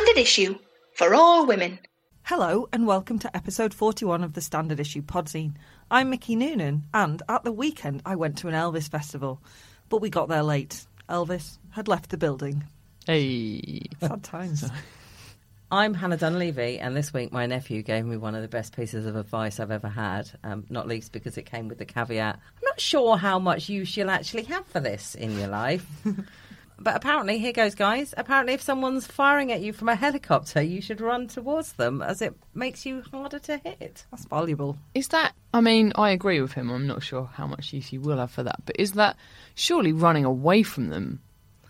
Standard Issue for all women. Hello, and welcome to episode 41 of the Standard Issue Podzine. I'm Mickey Noonan, and at the weekend I went to an Elvis festival, but we got there late. Elvis had left the building. Hey. Sad times. I'm Hannah Dunleavy, and this week my nephew gave me one of the best pieces of advice I've ever had, um, not least because it came with the caveat I'm not sure how much use you'll actually have for this in your life. but apparently, here goes, guys. Apparently, if someone's firing at you from a helicopter, you should run towards them as it makes you harder to hit. That's valuable. Is that, I mean, I agree with him. I'm not sure how much use you will have for that. But is that, surely running away from them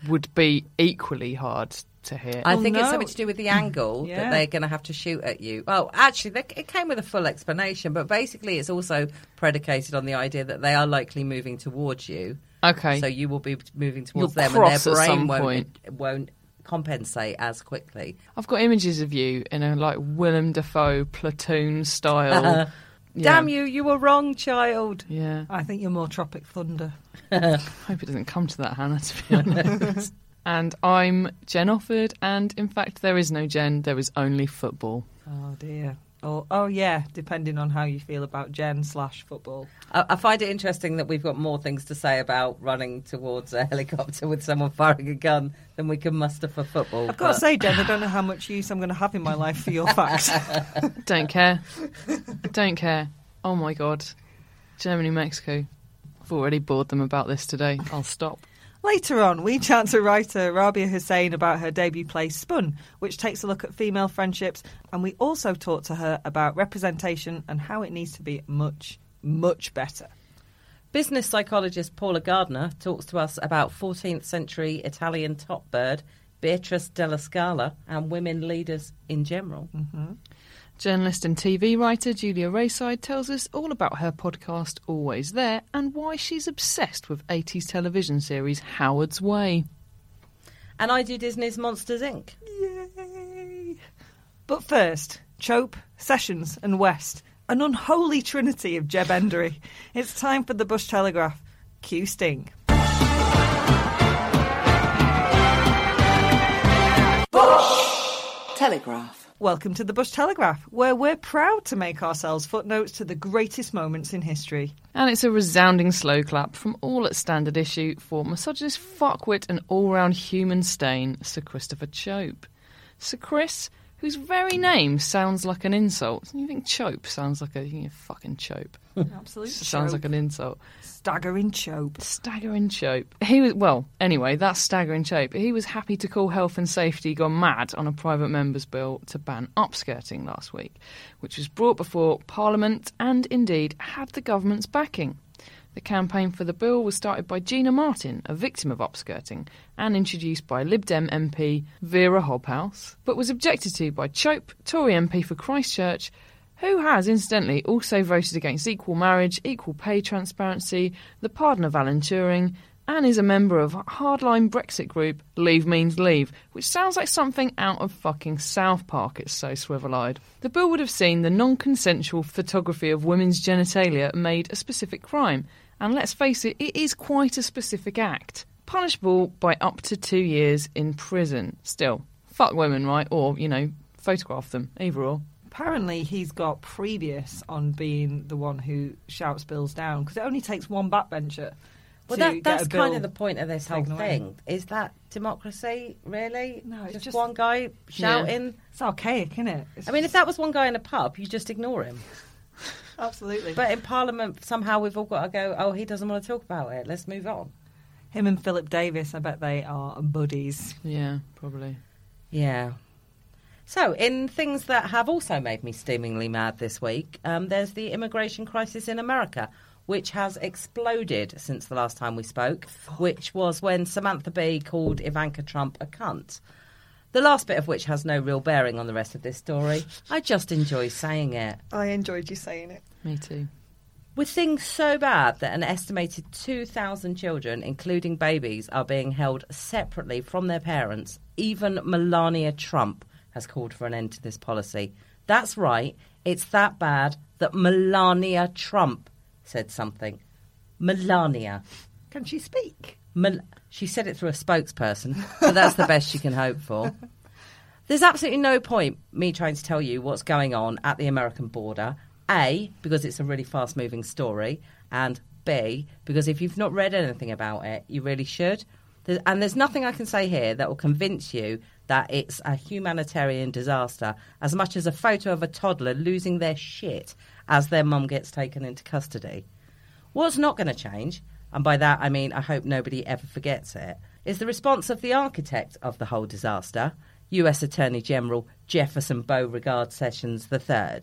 would be equally hard to hit? I Oh, think it's oh, something to do with the angle Yeah. that they're going to have to shoot at you. Oh, actually, they, it came with a full explanation, but basically, it's also predicated on the idea that they are likely moving towards you. Okay. So you will be moving towards You'll them, and their cross at brain some won't point. won't compensate as quickly. I've got images of you in a like Willem Dafoe platoon style. Yeah. Damn you! You were wrong, child. Yeah. I think you're more Tropic Thunder. I hope it doesn't come to that, Hannah, to be honest. and I'm Jen Offord, and in fact, there is no Jen, there is only football. Oh dear. Oh, oh yeah, depending on how you feel about Jen slash football. I, I find it interesting that we've got more things to say about running towards a helicopter with someone firing a gun than we can muster for football. I've got to say, Jen, I don't know how much use I'm going to have in my life for your facts. Don't care. Don't care. Oh my god. Germany, Mexico. I've already bored them about this today. I'll stop. Later on, we chat to writer Rabiah Hussain about her debut play Spun, which takes a look at female friendships, and we also talk to her about representation and how it needs to be much, much better. Business psychologist Paula Gardner talks to us about 14th century Italian top bird Beatrice della Scala and women leaders in general. Mm-hmm. Journalist and TV writer Julia Raeside tells us all about her podcast Always There and why she's obsessed with 80s television series Howard's Way. And I do Disney's Monsters Inc. Yay! But first, Chope, Sessions, and West, an unholy trinity of Jeb Endery. It's time for the Bush Telegraph. Q Sting. Bush Telegraph. Welcome to the Bush Telegraph, where we're proud to make ourselves footnotes to the greatest moments in history. And it's a resounding slow clap from all at standard issue for misogynist fuckwit and all round human stain, Sir Christopher Chope. Sir Chris, whose very name sounds like an insult. You think Chope sounds like a you know, fucking Chope. Absolutely. sounds like an insult. staggering Chope. Staggering Chope. He was well. Anyway, that's staggering Chope. He was happy to call health and safety gone mad on a private member's bill to ban upskirting last week, which was brought before Parliament and indeed had the government's backing. The campaign for the bill was started by Gina Martin, a victim of upskirting, and introduced by Lib Dem MP Vera Hobhouse, but was objected to by Chope, Tory MP for Christchurch, who has incidentally also voted against equal marriage, equal pay transparency, the pardon of Alan Turing, and is a member of hardline Brexit group Leave Means Leave, which sounds like something out of fucking South Park, it's so swivel eyed. The bill would have seen the non consensual photography of women's genitalia made a specific crime, and let's face it, it is quite a specific act. Punishable by up to two years in prison. Still, fuck women, right? Or, you know, photograph them, either or. Apparently, he's got previous on being the one who shouts bills down because it only takes one backbencher. Well, to that, get that's a kind bill of the point of this whole taken thing. Is that democracy, really? No, it's just, just- one guy shouting. It's archaic, isn't it? It's I mean, if that was one guy in a pub, you just ignore him. absolutely. But in Parliament, somehow we've all got to go, oh, he doesn't want to talk about it. Let's move on. him and Philip Davies, I bet they are buddies. Yeah, probably. Yeah. So, in things that have also made me steamingly mad this week, um, there's the immigration crisis in America, which has exploded since the last time we spoke, which was when Samantha Bee called Ivanka Trump a cunt. The last bit of which has no real bearing on the rest of this story. I just enjoy saying it. I enjoyed you saying it. Me too. With things so bad that an estimated 2,000 children, including babies, are being held separately from their parents, even Melania Trump has called for an end to this policy. That's right, it's that bad that Melania Trump said something. Melania. Can she speak? Mel- she said it through a spokesperson, but that's the best she can hope for. There's absolutely no point me trying to tell you what's going on at the American border. A, because it's a really fast moving story, and B, because if you've not read anything about it, you really should. There's, and there's nothing I can say here that will convince you that it's a humanitarian disaster as much as a photo of a toddler losing their shit as their mum gets taken into custody. What's not going to change, and by that I mean I hope nobody ever forgets it, is the response of the architect of the whole disaster, US Attorney General Jefferson Beauregard Sessions III.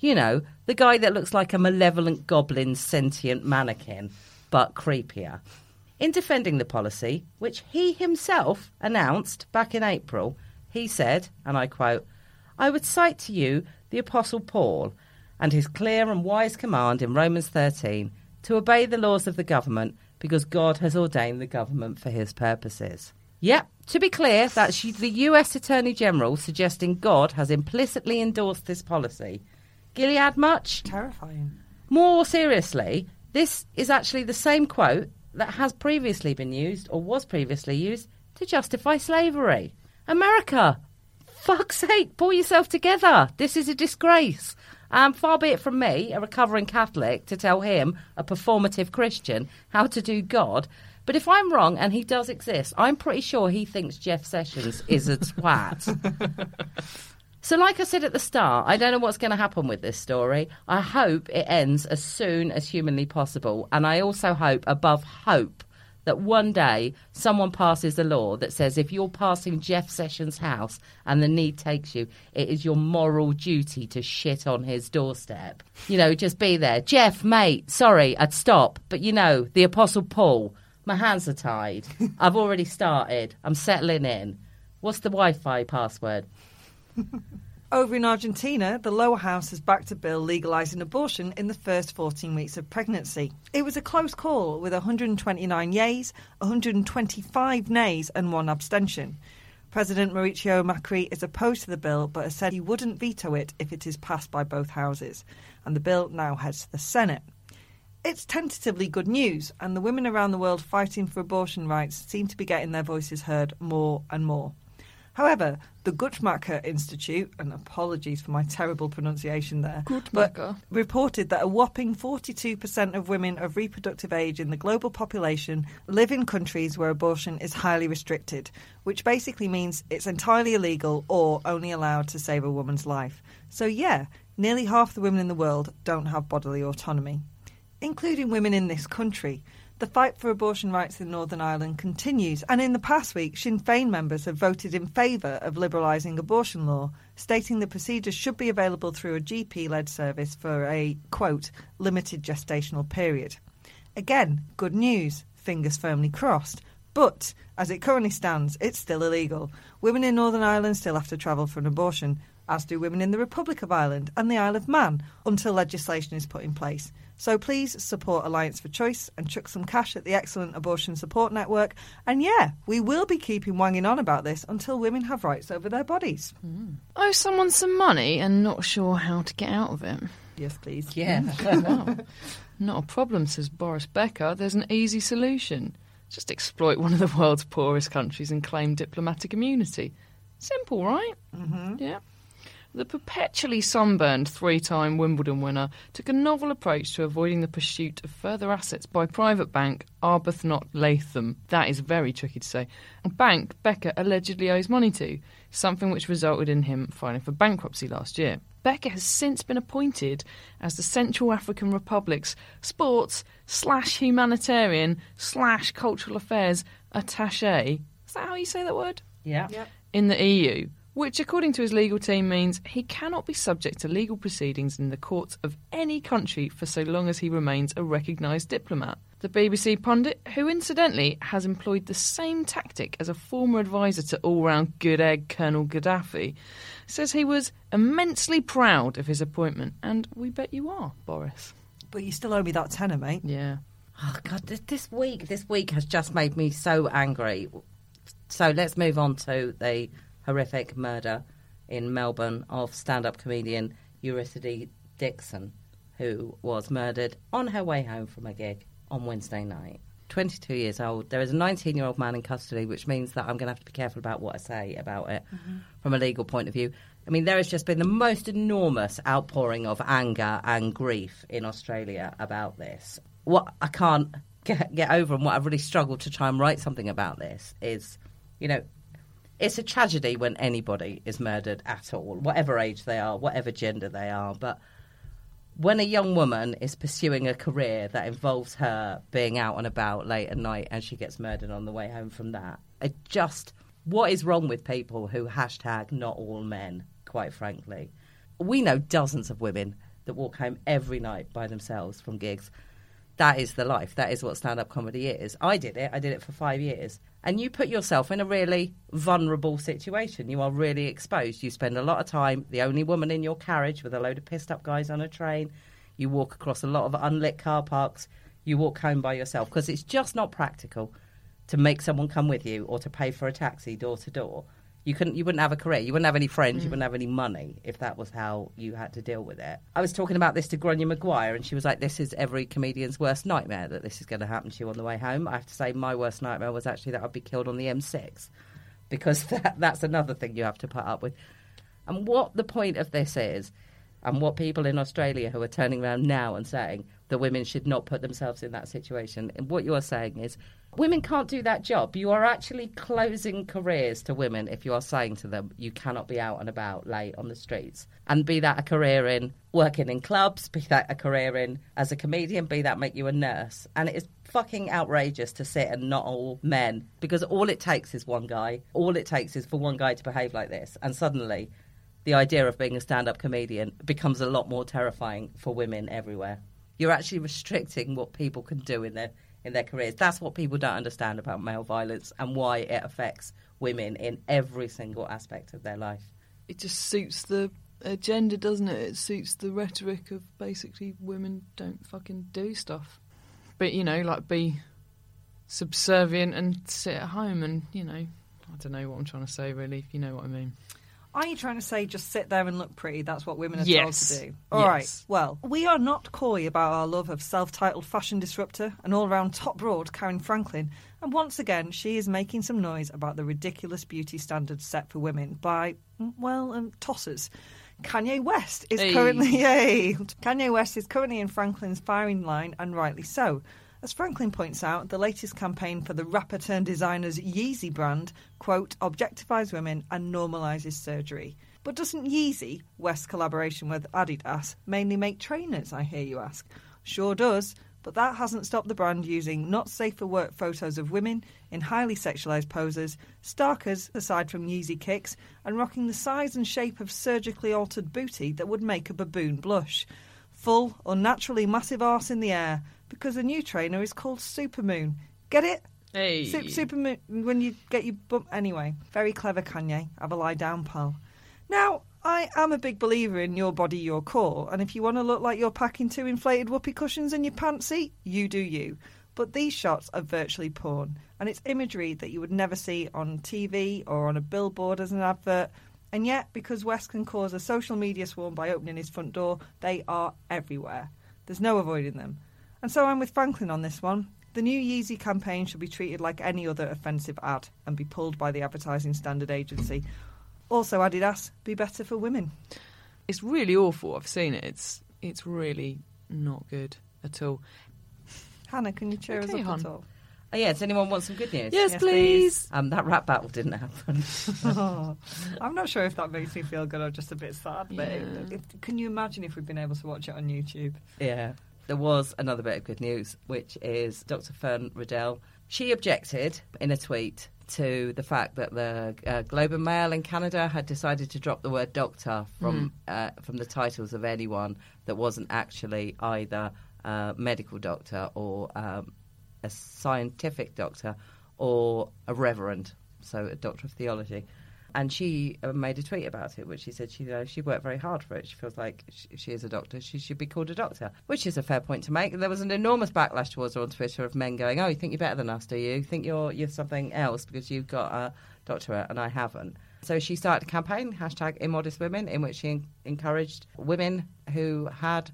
You know, the guy that looks like a malevolent goblin sentient mannequin, but creepier. In defending the policy, which he himself announced back in April, he said, and I quote, I would cite to you the Apostle Paul and his clear and wise command in Romans 13 to obey the laws of the government because God has ordained the government for his purposes. Yep, to be clear, that's the US Attorney General suggesting God has implicitly endorsed this policy. Gilead much? Terrifying. More seriously, this is actually the same quote that has previously been used or was previously used to justify slavery. America, fuck's sake, pull yourself together. This is a disgrace. Um, far be it from me, a recovering Catholic, to tell him, a performative Christian, how to do God. But if I'm wrong and he does exist, I'm pretty sure he thinks Jeff Sessions is a twat. so, like I said at the start, I don't know what's going to happen with this story. I hope it ends as soon as humanly possible. And I also hope, above hope, that one day someone passes a law that says if you're passing Jeff Sessions' house and the need takes you, it is your moral duty to shit on his doorstep. You know, just be there. Jeff, mate, sorry, I'd stop. But you know, the Apostle Paul, my hands are tied. I've already started. I'm settling in. What's the Wi Fi password? Over in Argentina, the lower house has backed a bill legalising abortion in the first 14 weeks of pregnancy. It was a close call with 129 yeas, 125 nays, and one abstention. President Mauricio Macri is opposed to the bill but has said he wouldn't veto it if it is passed by both houses, and the bill now heads to the Senate. It's tentatively good news, and the women around the world fighting for abortion rights seem to be getting their voices heard more and more. However, the Guttmacher Institute, and apologies for my terrible pronunciation there, Guttmacher. reported that a whopping 42% of women of reproductive age in the global population live in countries where abortion is highly restricted, which basically means it's entirely illegal or only allowed to save a woman's life. So, yeah, nearly half the women in the world don't have bodily autonomy, including women in this country. The fight for abortion rights in Northern Ireland continues, and in the past week, Sinn Féin members have voted in favour of liberalising abortion law, stating the procedure should be available through a GP led service for a, quote, limited gestational period. Again, good news, fingers firmly crossed. But as it currently stands, it's still illegal. Women in Northern Ireland still have to travel for an abortion, as do women in the Republic of Ireland and the Isle of Man, until legislation is put in place. So please support Alliance for Choice and chuck some cash at the excellent abortion support network. And yeah, we will be keeping wanging on about this until women have rights over their bodies. Owe someone some money and not sure how to get out of it. Yes, please. Yeah. Wow. Not a problem, says Boris Becker. There's an easy solution. Just exploit one of the world's poorest countries and claim diplomatic immunity. Simple, right? Mm-hmm. Yeah. The perpetually sunburned three time Wimbledon winner took a novel approach to avoiding the pursuit of further assets by private bank Arbuthnot Latham. That is very tricky to say. A bank Becker allegedly owes money to, something which resulted in him filing for bankruptcy last year. Becker has since been appointed as the Central African Republic's sports slash humanitarian slash cultural affairs attaché. Is that how you say that word? Yeah. in the EU, which, according to his legal team, means he cannot be subject to legal proceedings in the courts of any country for so long as he remains a recognised diplomat. The BBC pundit, who incidentally has employed the same tactic as a former advisor to all round good egg Colonel Gaddafi, says he was immensely proud of his appointment. And we bet you are, Boris. But you still owe me that tenner, mate. Yeah. Oh God, this week, this week has just made me so angry. So let's move on to the horrific murder in Melbourne of stand-up comedian Eurydice Dixon, who was murdered on her way home from a gig on Wednesday night. 22 years old. There is a 19 year old man in custody, which means that I'm going to have to be careful about what I say about it mm-hmm. from a legal point of view. I mean, there has just been the most enormous outpouring of anger and grief in Australia about this. What I can't get, get over and what I've really struggled to try and write something about this is, you know, it's a tragedy when anybody is murdered at all, whatever age they are, whatever gender they are. But when a young woman is pursuing a career that involves her being out and about late at night and she gets murdered on the way home from that, it just what is wrong with people who hashtag not all men, quite frankly? We know dozens of women that walk home every night by themselves from gigs. That is the life. That is what stand up comedy is. I did it. I did it for five years. And you put yourself in a really vulnerable situation. You are really exposed. You spend a lot of time, the only woman in your carriage with a load of pissed up guys on a train. You walk across a lot of unlit car parks. You walk home by yourself because it's just not practical to make someone come with you or to pay for a taxi door to door. You couldn't. You wouldn't have a career. You wouldn't have any friends. You mm. wouldn't have any money if that was how you had to deal with it. I was talking about this to Grainne Maguire, and she was like, "This is every comedian's worst nightmare that this is going to happen to you on the way home." I have to say, my worst nightmare was actually that I'd be killed on the M6, because that, that's another thing you have to put up with. And what the point of this is, and what people in Australia who are turning around now and saying that women should not put themselves in that situation, and what you are saying is women can't do that job. You are actually closing careers to women if you are saying to them you cannot be out and about late on the streets. And be that a career in working in clubs, be that a career in as a comedian, be that make you a nurse. And it is fucking outrageous to sit and not all men because all it takes is one guy. All it takes is for one guy to behave like this. And suddenly the idea of being a stand up comedian becomes a lot more terrifying for women everywhere. You're actually restricting what people can do in their in their careers. That's what people don't understand about male violence and why it affects women in every single aspect of their life. It just suits the agenda, doesn't it? It suits the rhetoric of basically women don't fucking do stuff. But, you know, like be subservient and sit at home and, you know, I don't know what I'm trying to say really, if you know what I mean. Are you trying to say just sit there and look pretty? That's what women are Yes. told to do. All right. Yes. Well, we are not coy about our love of self-titled fashion disruptor and all-round top broad Caryn Franklin. And once again, she is making some noise about the ridiculous beauty standards set for women by, mm, well, um, tossers. Kanye West is Hey. currently yay. Kanye West is currently in Franklin's firing line, and rightly so. As Franklin points out, the latest campaign for the rapper turned designer's Yeezy brand, quote, objectifies women and normalises surgery. But doesn't Yeezy, West's collaboration with Adidas, mainly make trainers, I hear you ask? Sure does, but that hasn't stopped the brand using not safe for work photos of women in highly sexualised poses, starkers aside from Yeezy kicks, and rocking the size and shape of surgically altered booty that would make a baboon blush. Full, unnaturally massive arse in the air, because the new trainer is called Supermoon. Get it? Hey. Sup- Supermoon, when you get your bump. Anyway, very clever, Kanye. Have a lie down, pal. Now, I am a big believer in your body, your core, and if you want to look like you're packing two inflated whoopee cushions in your pantry, you do you. But these shots are virtually porn, and it's imagery that you would never see on TV or on a billboard as an advert. And yet, because West can cause a social media swarm by opening his front door, they are everywhere. There's no avoiding them. And so I'm with Franklin on this one. The new Yeezy campaign should be treated like any other offensive ad and be pulled by the Advertising Standard Agency. Also, Adidas, be better for women. It's really awful. I've seen it. It's it's really not good at all. Hannah, can you cheer Okay, us up hon. at all? Oh, yeah, does anyone want some good news? Yes, Yes, please. Um, that rap battle didn't happen. Oh, I'm not sure if that makes me feel good or just a bit sad, but Yeah. if, can you imagine if we'd been able to watch it on YouTube? Yeah. There was another bit of good news, which is Dr. Fern Riddell. She objected in a tweet to the fact that the uh, Globe and Mail in Canada had decided to drop the word doctor from uh, from the titles of anyone that wasn't actually either a medical doctor or um, a scientific doctor or a reverend, so a doctor of theology. And she uh, made a tweet about it, which she said she you know, she worked very hard for it. She feels like she, she is a doctor. She should be called a doctor, which is a fair point to make. There was an enormous backlash towards her on Twitter of men going, "Oh, you think you're better than us, do you? You think you're you're something else because you've got a doctorate and I haven't." So she started a campaign hashtag Immodest Women, in which she en- encouraged women who had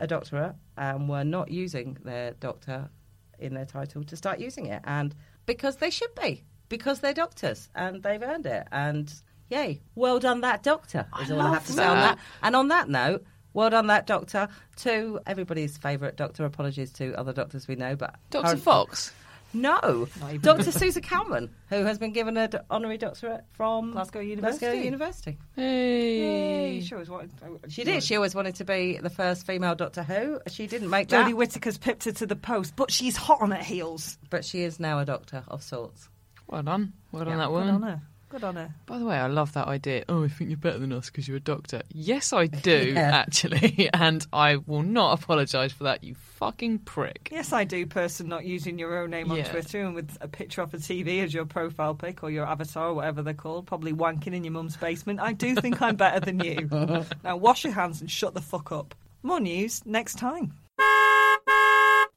a doctorate and were not using their doctor in their title to start using it. And because they should be, because they're doctors and they've earned it. And yay, well done, that doctor, is all I have to say on that. that. And on that note, well done, that doctor, to everybody's favourite doctor. Apologies to other doctors we know, but Dr. current- Fox. No, Dr. Susan Calman, who has been given an honorary doctorate from Glasgow University. Glasgow University. Hey. She always wanted. Oh, she did. She always wanted to be the first female Doctor Who. She didn't make Jodie that, Whittaker's pipped her to the post, but she's hot on her heels. but she is now a doctor of sorts. Well done. Well done, that woman. Good on her. Good on her. By the way, I love that idea. Oh, I think you're better than us because you're a doctor. Yes, I do, Yeah. actually. And I will not apologise for that, you fucking prick. Yes, I do. Person not using your own name on Yeah. Twitter and with a picture off a TV as your profile pic or your avatar or whatever they're called, probably wanking in your mum's basement. I do think I'm better than you. now wash your hands and shut the fuck up. More news next time.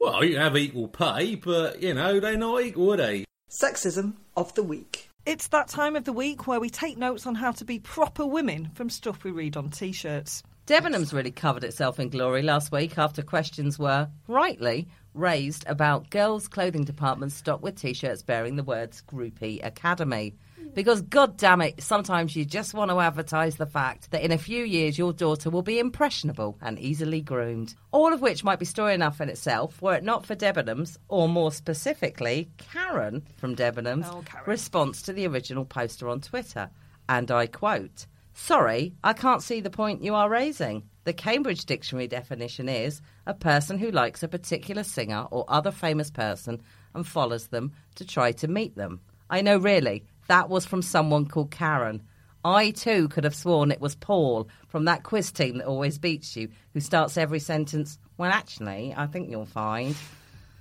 Well, you have equal pay, but, you know, they're not equal, are they? Sexism of the week. It's that time of the week where we take notes on how to be proper women from stuff we read on t-shirts. Debenhams really covered itself in glory last week after questions were, rightly, raised about girls' clothing departments stocked with t shirts bearing the words Groupie Academy. Because, god damn it, sometimes you just want to advertise the fact that in a few years your daughter will be impressionable and easily groomed. All of which might be story enough in itself were it not for Debenhams, or more specifically, Karen from Debenhams' Oh, Karen. response to the original poster on Twitter. And I quote, Sorry, I can't see the point you are raising. The Cambridge Dictionary definition is a person who likes a particular singer or other famous person and follows them to try to meet them. I know, really, that was from someone called Karen. I too could have sworn it was Paul from that quiz team that always beats you, who starts every sentence, Well, actually, I think you'll find.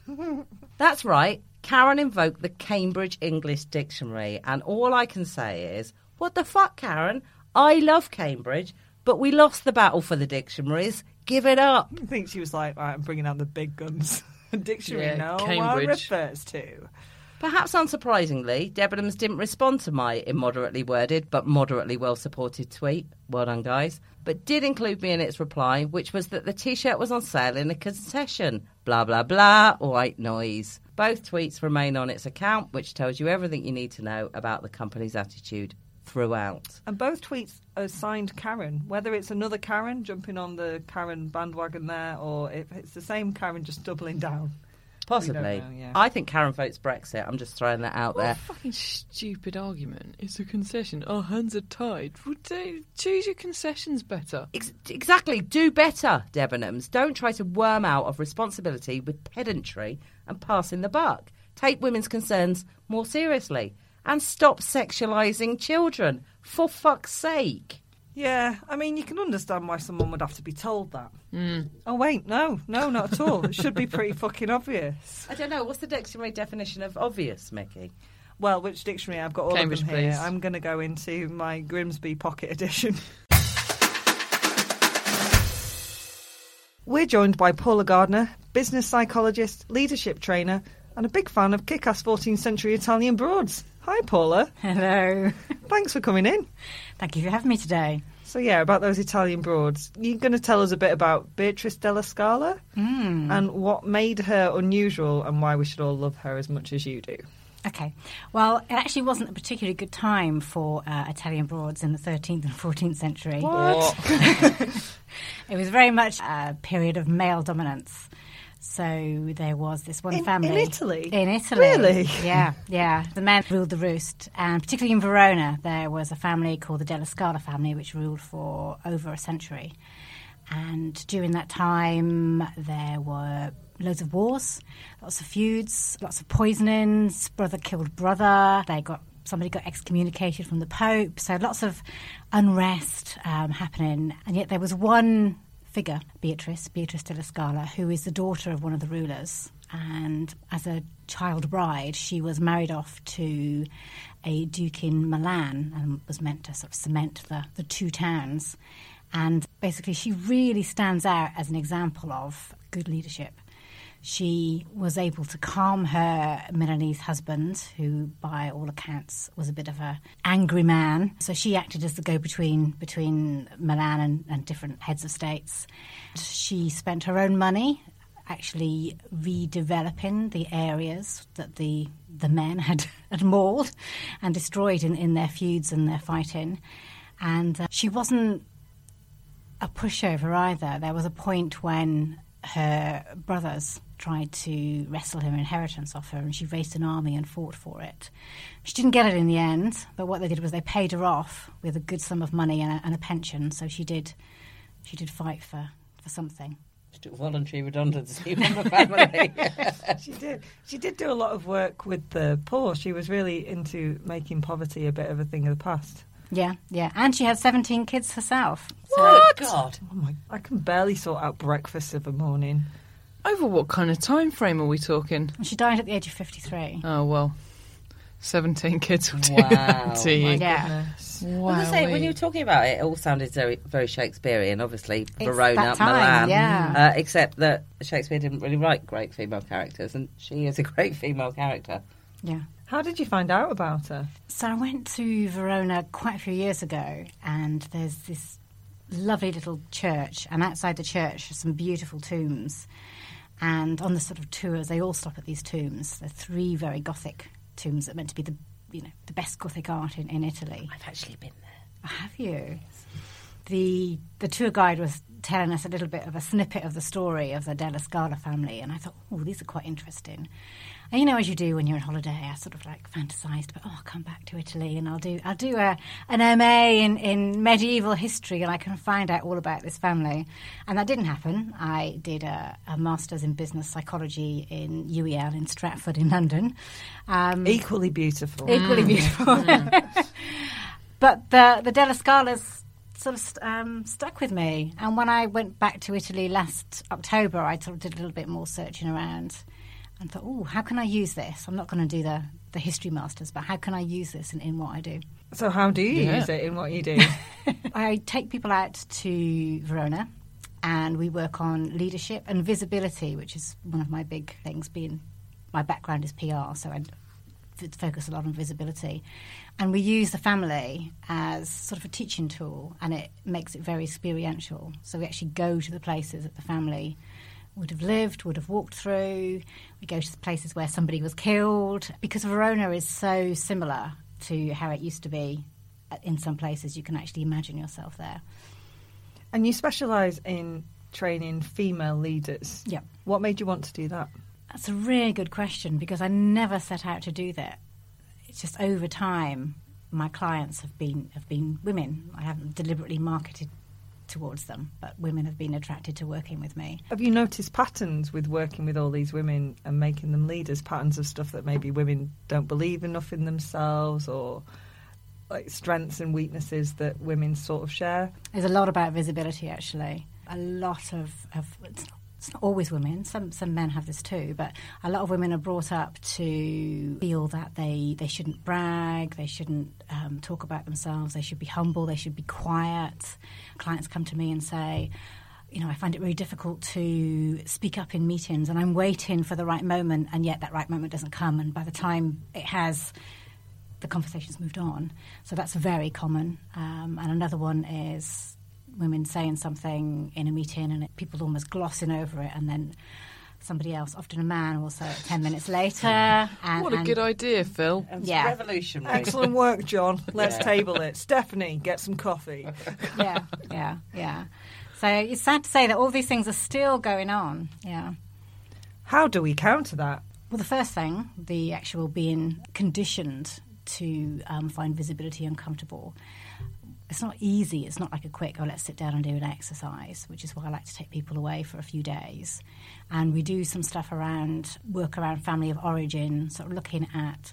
That's right. Karen invoked the Cambridge English Dictionary, and all I can say is, what the fuck, Karen? I love Cambridge, but we lost the battle for the dictionaries. Give it up. I think she was like, right, I'm bringing out the big guns. Dictionary, Yeah, no one Cambridge. refers to. Perhaps unsurprisingly, Debenhams didn't respond to my immoderately worded but moderately well supported tweet. Well done, guys. But did include me in its reply, which was that the t shirt was on sale in a concession. Blah, blah, blah. White noise. Both tweets remain on its account, which tells you everything you need to know about the company's attitude throughout. And both tweets are signed Karen. Whether it's another Karen jumping on the Karen bandwagon there, or if it's the same Karen just doubling down. Possibly. know, yeah. I think Karen votes Brexit. I'm just throwing that out What a there. fucking stupid argument. It's a concession. Our hands are tied. Would they choose your concessions better? Ex- exactly. Do better, Debenhams. Don't try to worm out of responsibility with pedantry and passing the buck. Take women's concerns more seriously and stop sexualising children. For fuck's sake. Yeah, I mean, you can understand why someone would have to be told that. Hmm. Oh, wait, no, no, not at all. it should be pretty fucking obvious. I don't know. What's the dictionary definition of obvious, Mickey? Well, which dictionary? I've got all Cambridge, of them here. please. I'm going to go into my Grimsby Pocket Edition. We're joined by Paula Gardner, business psychologist, leadership trainer, and a big fan of kick-ass 14th century Italian broads. Hi, Paula. Hello. Thanks for coming in. Thank you for having me today. So yeah, about those Italian broads. You're going to tell us a bit about Beatrice della Scala Mm. and what made her unusual and why we should all love her as much as you do. Okay. Well, it actually wasn't a particularly good time for uh, Italian broads in the 13th and 14th century. What? It was very much a period of male dominance. So there was this one In- in family Italy? In Italy, Really? Yeah, yeah. The men ruled the roost, and particularly in Verona, there was a family called the Della Scala family, which ruled for over a century. And during that time, there were loads of wars, lots of feuds, lots of poisonings. Brother killed brother. They got somebody got excommunicated from the Pope. So lots of unrest um, happening. And yet there was one figure, Beatrice, Beatrice della Scala, who is the daughter of one of the rulers. And as a child bride, she was married off to a duke in Milan and was meant to sort of cement the, the two towns. And basically, she really stands out as an example of good leadership. She was able to calm her Milanese husband, who, by all accounts, was a bit of an angry man. So she acted as the go-between between Milan and, and different heads of states. She spent her own money actually redeveloping the areas that the the men had, had mauled and destroyed in, in their feuds and their fighting. And uh, she wasn't a pushover either. There was a point when her brothers tried to wrestle her inheritance off her, and she raised an army and fought for it. She didn't get it in the end, but what they did was they paid her off with a good sum of money and a, and a pension. So she did, she did fight for, for something. She took voluntary redundancy from the family. She did. She did do a lot of work with the poor. She was really into making poverty a bit of a thing of the past. Yeah, yeah, and she had seventeen kids herself. So Oh, God. Oh my! I can barely sort out breakfast of a morning. Over what kind of time frame are we talking? she died at the age of fifty-three. Oh well, seventeen kids will do Wow. that to you. Yeah. Goodness. Wow. As I say, when you were talking about it, it all sounded very, very Shakespearean. Obviously, Verona, that time, Milan, yeah. uh, except that Shakespeare didn't really write great female characters, and she is a great female character. Yeah. How did you find out about her? So I went to Verona quite a few years ago, and there's this lovely little church, and outside the church are some beautiful tombs. And on the sort of tours, they all stop at these tombs. They're three very Gothic tombs that are meant to be the you know the best Gothic art in, in Italy. I've actually been there. Oh, have you? The the tour guide was telling us a little bit of a snippet of the story of the Della Scala family, and I thought, oh, these are quite interesting. You know, as you do when you're on holiday, I sort of like fantasised, but oh, I'll come back to Italy and I'll do I'll do a an MA in, in medieval history, and I can find out all about this family. And that didn't happen. I did a, a master's in business psychology in UEL in Stratford in London. Um, Equally beautiful. equally beautiful. but the the Della Scala's sort of um, stuck with me. And when I went back to Italy last October, I sort of did a little bit more searching around and thought, oh, how can I use this? I'm not going to do the, the history masters, but how can I use this in, in what I do? So how do you Yeah. use it in what you do? I take people out to Verona and we work on leadership and visibility, which is one of my big things, being my background is PR, so I focus a lot on visibility. And we use the family as sort of a teaching tool and it makes it very experiential. So we actually go to the places that the family would have lived, would have walked through. We go to the places where somebody was killed because Verona is so similar to how it used to be uh, in some places. You can actually imagine yourself there. and you specialise in training female leaders. Yeah. What made you want to do that? That's a really good question because I never set out to do that. It's just over time, my clients have been have been women. I haven't deliberately marketed towards them, but women have been attracted to working with me. Have you noticed patterns with working with all these women and making them leaders? Patterns of stuff that maybe women don't believe enough in themselves, or like strengths and weaknesses that women sort of share. There's a lot about visibility, actually. A lot of, of it's, not, it's not always women. Some some men have this too, but a lot of women are brought up to feel that they they shouldn't brag, they shouldn't um, talk about themselves, they should be humble, they should be quiet. Clients come to me and say. You know, I find it really difficult to speak up in meetings, and I'm waiting for the right moment, and yet that right moment doesn't come. And by the time it has, the conversation's moved on. So that's very common. Um, and another one is women saying something in a meeting and it, people almost glossing over it, and then somebody else, often a man, will say it 10 minutes later. And, What a and- good idea, Phil. It's Yeah. revolutionary. Excellent work, John. Let's Yeah. table it. Stephanie, get some coffee. Yeah, yeah, yeah. So it's sad to say that all these things are still going on. Yeah. How do we counter that? Well, the first thing, the actual being conditioned to um, find visibility uncomfortable. It's not easy. It's not like a quick, oh, let's sit down and do an exercise, which is why I like to take people away for a few days. And we do some stuff around work around family of origin, sort of looking at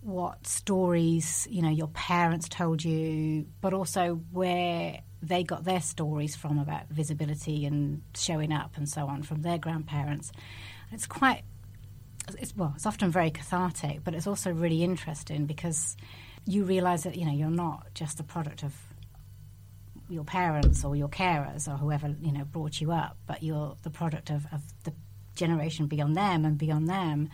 what stories you know your parents told you, but also where they got their stories from about visibility and showing up and so on from their grandparents. It's quite it's well, it's often very cathartic, but it's also really interesting because you realise that you know you're not just a product of your parents or your carers or whoever you know brought you up, but you're the product of, of the generation beyond them and beyond them,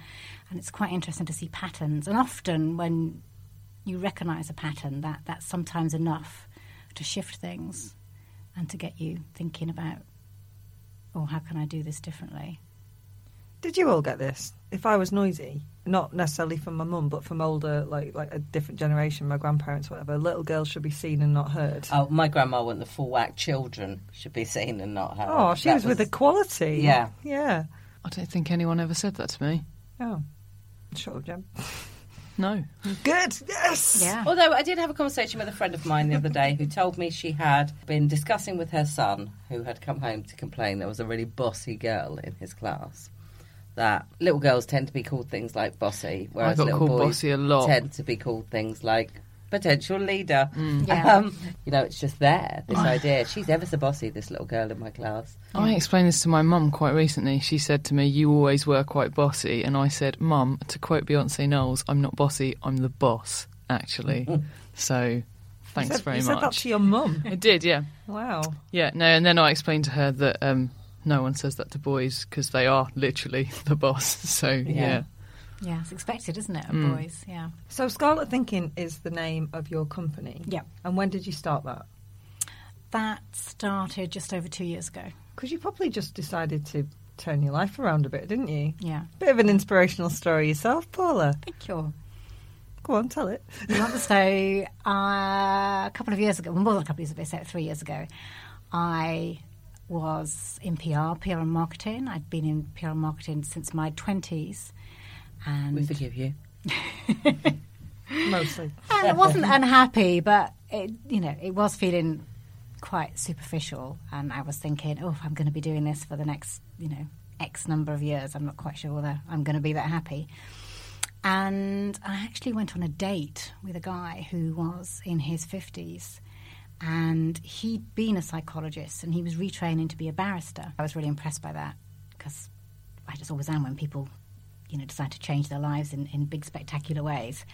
and it's quite interesting to see patterns. And often when you recognise a pattern, that that's sometimes enough to shift things and to get you thinking about, oh, how can I do this differently? Did you all get this? If I was noisy, not necessarily from my mum, but from older, like like a different generation, my grandparents, whatever, little girls should be seen and not heard. Oh, my grandma went the full whack. Children should be seen and not heard. Oh, she That was, with equality. Yeah. Yeah. I don't think anyone ever said that to me. Oh. Shut up, Jem. No. Good. Yes. Yeah. Although I did have a conversation with a friend of mine the other day who told me she had been discussing with her son, who had come home to complain there was a really bossy girl in his class. That little girls tend to be called things like bossy, whereas got little called boys bossy a lot. tend to be called things like potential leader. Yeah. Um, you know, it's just there. This idea. She's ever so bossy. This little girl in my class. I explained this to my mum quite recently. She said to me, You always were quite bossy. And I said, Mum, to quote Beyonce Knowles, I'm not bossy, I'm the boss, actually. so thanks said, very you much. said that to your mum. I did, yeah. wow. Yeah, no, and then I explained to her that um, no one says that to boys because they are literally the boss. So, yeah. Yeah, it's expected, isn't it, of Mm. boys? Yeah. So Scarlet Thinking is the name of your company. Yeah. And when did you start that? That started just over two years ago. Because you probably just decided to turn your life around a bit, didn't you? Yeah. Bit of an inspirational story yourself, Paula. Thank you. Go on, tell it. You want to so uh, a couple of years ago, well, more than a couple of years ago, say three years ago, I was in PR, PR and marketing. I'd been in PR and marketing since my twenties, and We forgive you. Mostly. and I wasn't unhappy, but it, you know, it was feeling quite superficial. And I was thinking, oh, if I'm going to be doing this for the next, you know, X number of years, I'm not quite sure whether I'm going to be that happy. And I actually went on a date with a guy who was in his 50s. And he'd been a psychologist and he was retraining to be a barrister. I was really impressed by that because I just always am when people, you know, decide to change their lives in, in big, spectacular ways.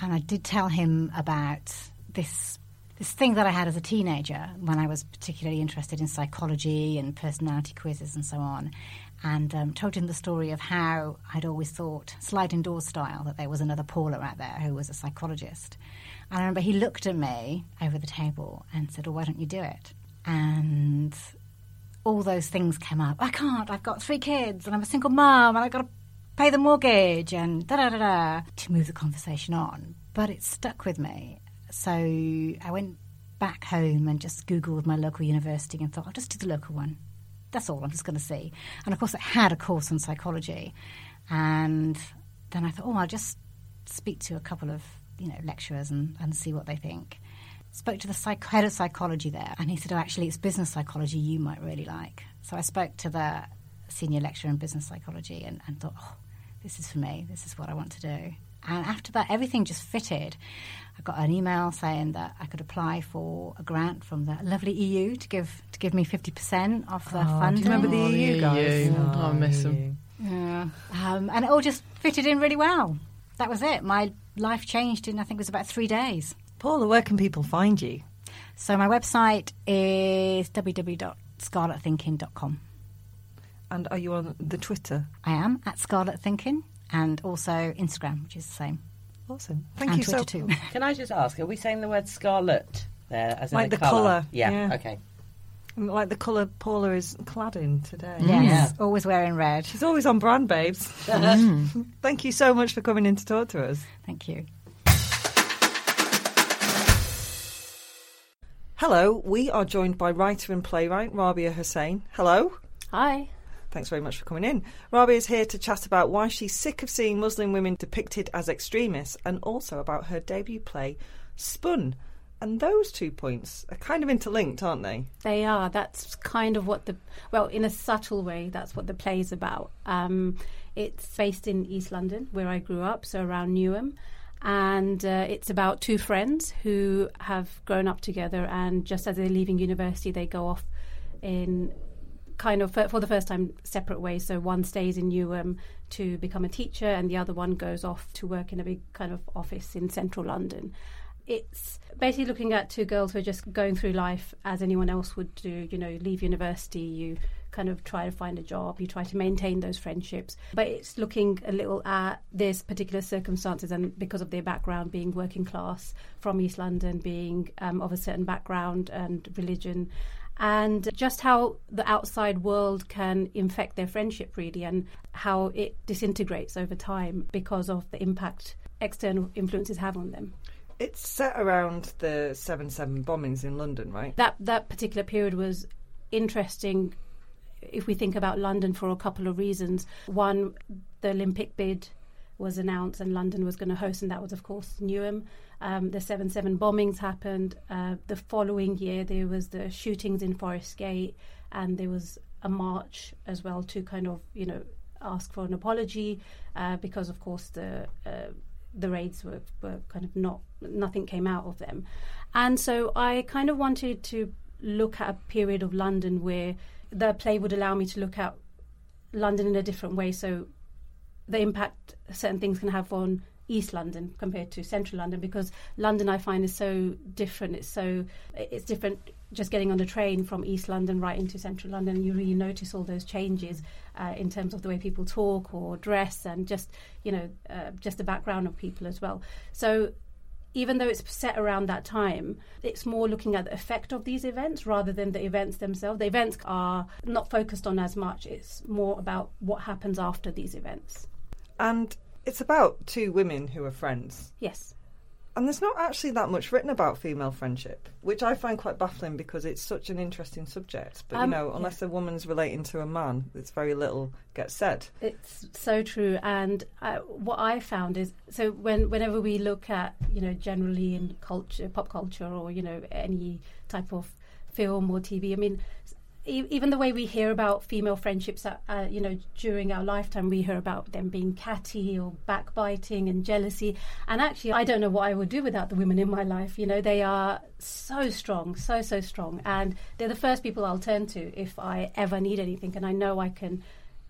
And I did tell him about this this thing that I had as a teenager when I was particularly interested in psychology and personality quizzes and so on. And um, told him the story of how I'd always thought, sliding door style, that there was another Paula out there who was a psychologist. And I remember he looked at me over the table and said, Well, why don't you do it?" And all those things came up. I can't. I've got three kids, and I'm a single mum, and I've got to pay the mortgage, and da da da da. To move the conversation on, but it stuck with me. So I went back home and just googled my local university and thought, I'll just do the local one. That's all. I'm just going to see. And of course, it had a course on psychology, and then I thought, oh, I'll just speak to a couple of you know lecturers and, and see what they think. Spoke to the psych- head of psychology there, and he said, "Oh, actually, it's business psychology you might really like." So I spoke to the senior lecturer in business psychology and, and thought, "Oh, this is for me. This is what I want to do." And after that, everything just fitted. I got an email saying that I could apply for a grant from the lovely EU to give to give me fifty percent of the Oh, do you remember the Oh, EU the guys? EU. Oh, I miss the them. Yeah. Um, and it all just fitted in really well. That was it. My life changed in, I think it was about three days. Paula, where can people find you? So my website is www.scarletthinking.com. And are you on the Twitter? I am at Scarlet Thinking and also Instagram, which is the same. Awesome. Thank and you Twitter so too. Can I just ask, are we saying the word scarlet there as in Like the colour? colour, Yeah, yeah. okay. Like the colour Paula is clad in today. Yes, Yeah. always wearing red. She's always on brand, babes. Mm. Thank you so much for coming in to talk to us. Thank you. Hello, we are joined by writer and playwright Rabiah Hussain. Hello. Hi. Thanks very much for coming in. Rabiah is here to chat about why she's sick of seeing Muslim women depicted as extremists and also about her debut play, Spun. And those two points are kind of interlinked, aren't they? They are. That's kind of what the well, in a subtle way, that's what the play is about. Um, it's based in East London, where I grew up, so around Newham, and uh, it's about two friends who have grown up together, and just as they're leaving university, they go off in kind of for, for the first time separate ways. So one stays in Newham to become a teacher, and the other one goes off to work in a big kind of office in central London. It's basically looking at two girls who are just going through life as anyone else would do. You know, leave university, you kind of try to find a job, you try to maintain those friendships. But it's looking a little at this particular circumstances and because of their background being working class from East London, being um, of a certain background and religion. and just how the outside world can infect their friendship, really, and how it disintegrates over time because of the impact external influences have on them. It's set around the 7 7 bombings in London, right? That, that particular period was interesting if we think about London for a couple of reasons. One, the Olympic bid was announced and London was going to host, and that was, of course, Newham. Um, the 7 7 bombings happened. Uh, the following year, there was the shootings in Forest Gate, and there was a march as well to kind of, you know, ask for an apology uh, because, of course, the uh, the raids were, were kind of not nothing came out of them, and so I kind of wanted to look at a period of London where the play would allow me to look at London in a different way. So the impact certain things can have on East London compared to Central London because London I find is so different. It's so it's different just getting on the train from East London right into Central London. You really notice all those changes uh, in terms of the way people talk or dress and just you know uh, just the background of people as well. So even though it's set around that time, it's more looking at the effect of these events rather than the events themselves. The events are not focused on as much, it's more about what happens after these events. And it's about two women who are friends. Yes. And there's not actually that much written about female friendship, which I find quite baffling because it's such an interesting subject. But, you Um, know, unless a woman's relating to a man, it's very little gets said. It's so true, and uh, what I found is so when whenever we look at you know generally in culture, pop culture, or you know any type of film or TV, I mean, even the way we hear about female friendships, uh, you know, during our lifetime, we hear about them being catty or backbiting and jealousy. And actually, I don't know what I would do without the women in my life. You know, they are so strong, so so strong, and they're the first people I'll turn to if I ever need anything, and I know I can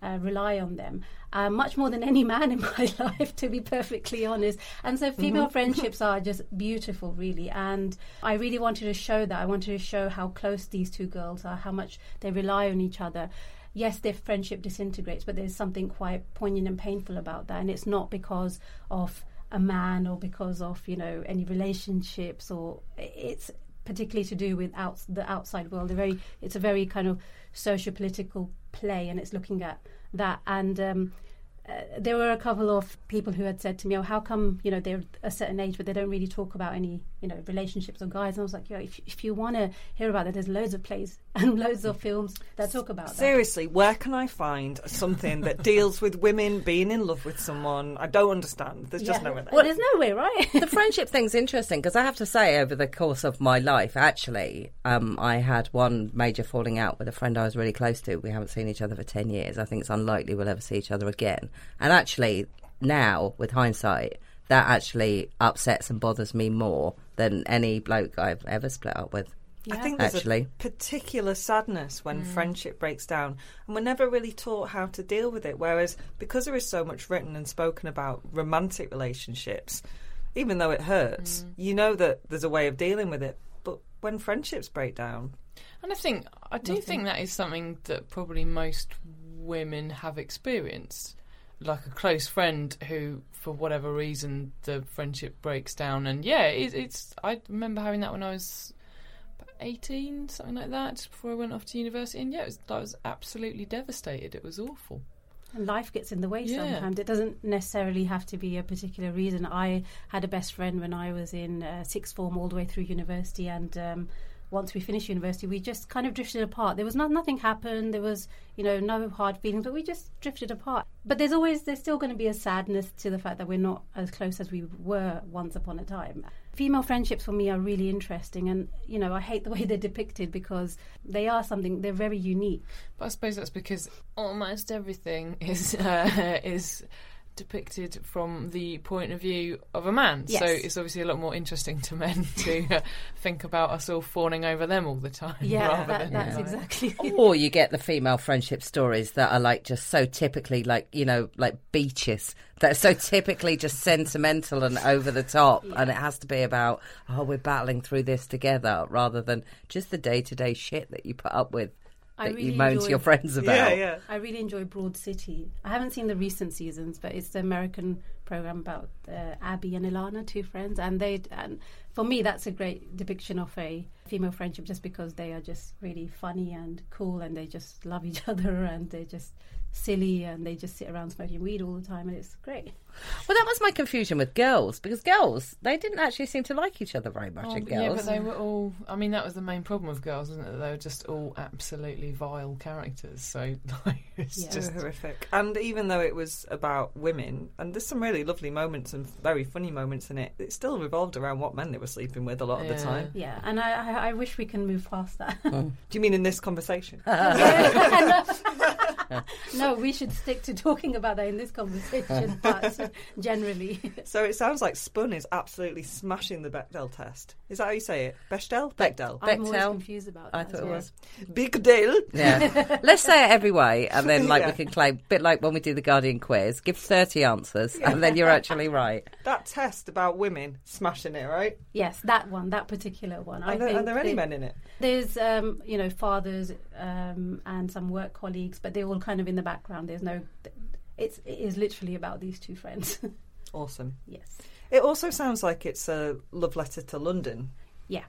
uh, rely on them uh, much more than any man in my life, to be perfectly honest. And so, female friendships are just beautiful, really. And I really wanted to show that. I wanted to show how close these two girls are, how much they rely on each other. Yes, their friendship disintegrates, but there's something quite poignant and painful about that. And it's not because of a man or because of you know any relationships or it's particularly to do with out, the outside world. A very, it's a very kind of socio-political play, and it's looking at that. And um, uh, there were a couple of people who had said to me, "Oh, how come you know they're a certain age, but they don't really talk about any you know relationships or guys?" And I was like, "Yeah, if, if you want to hear about that, there's loads of plays and loads of films that talk about that." Seriously, where can I find something that deals with women being in love with someone? I don't understand. There's just Yeah. nowhere there. Well, there's no way, right? the friendship thing's interesting because I have to say, over the course of my life, actually, um, I had one major falling out with a friend I was really close to. We haven't seen each other for 10 years. I think it's unlikely we'll ever see each other again. And actually, now, with hindsight, that actually upsets and bothers me more than any bloke I've ever split up with. I think there's Actually. a particular sadness when mm. friendship breaks down, and we're never really taught how to deal with it. Whereas, because there is so much written and spoken about romantic relationships, even though it hurts, mm. you know that there's a way of dealing with it. But when friendships break down, And I think I do think that is something that probably most women have experienced. Like a close friend who, for whatever reason, the friendship breaks down, and yeah, it, it's. I remember having that when I was eighteen, something like that, just before I went off to university, and yeah, it was, I was absolutely devastated. It was awful. And life gets in the way Yeah. sometimes. It doesn't necessarily have to be a particular reason. I had a best friend when I was in uh, sixth form all the way through university, and um, once we finished university, we just kind of drifted apart. There was not, nothing happened. There was, you know, no hard feelings, but we just drifted apart. But there's always, there's still going to be a sadness to the fact that we're not as close as we were once upon a time. Female friendships for me are really interesting, and you know, I hate the way they're depicted because they are something. They're very unique. But I suppose that's because almost everything is uh, is depicted from the point of view of a man. So it's obviously a lot more interesting to men to uh, think about us all fawning over them all the time. Yeah, rather that, than, that's you know, exactly. Or you get the female friendship stories that are like just so typically like, you know, like beaches that are so typically just sentimental and over the top. And it has to be about, oh, we're battling through this together rather than just the day to day shit that you put up with I that you really moan to enjoy- your friends about. yeah, yeah. I really enjoy Broad City. I haven't seen the recent seasons, but it's the American program about uh, Abby and Ilana, two friends, and they and for me that's a great depiction of a female friendship just because they are just really funny and cool and they just love each other and they're just silly and they just sit around smoking weed all the time and it's great. Well, that was my confusion with girls because girls they didn't actually seem to like each other very much. Oh, in but yeah, but they were all. I mean, that was the main problem with girls, wasn't it? They were just all absolutely vile characters. So like, it's Yeah. Just just horrific. And even though it was about women, and there's some really lovely moments and very funny moments in it, it still revolved around what men they were sleeping with a lot of the time. Yeah, and I, I, I wish we can move past that. Do you mean in this conversation? no, we should stick to talking about that in this conversation, but generally. so it sounds like Spun is absolutely smashing the Bechdel test. Is that how you say it? Bechdel? Bec- Bechdel. I'm always confused about that. I that. thought it yeah. was. Big deal. Yeah. Let's say it every way, and then like we can claim, bit like when we do the Guardian quiz, give thirty answers, and then you're actually right. That test about women smashing it, right? Yes, that one, that particular one. I Are there, think are there any the- men in it? There's, um, you know, fathers um, and some work colleagues, but they're all kind of in the background. There's no. It's it is literally about these two friends. Awesome. yes. It also sounds like it's a love letter to London. Yeah,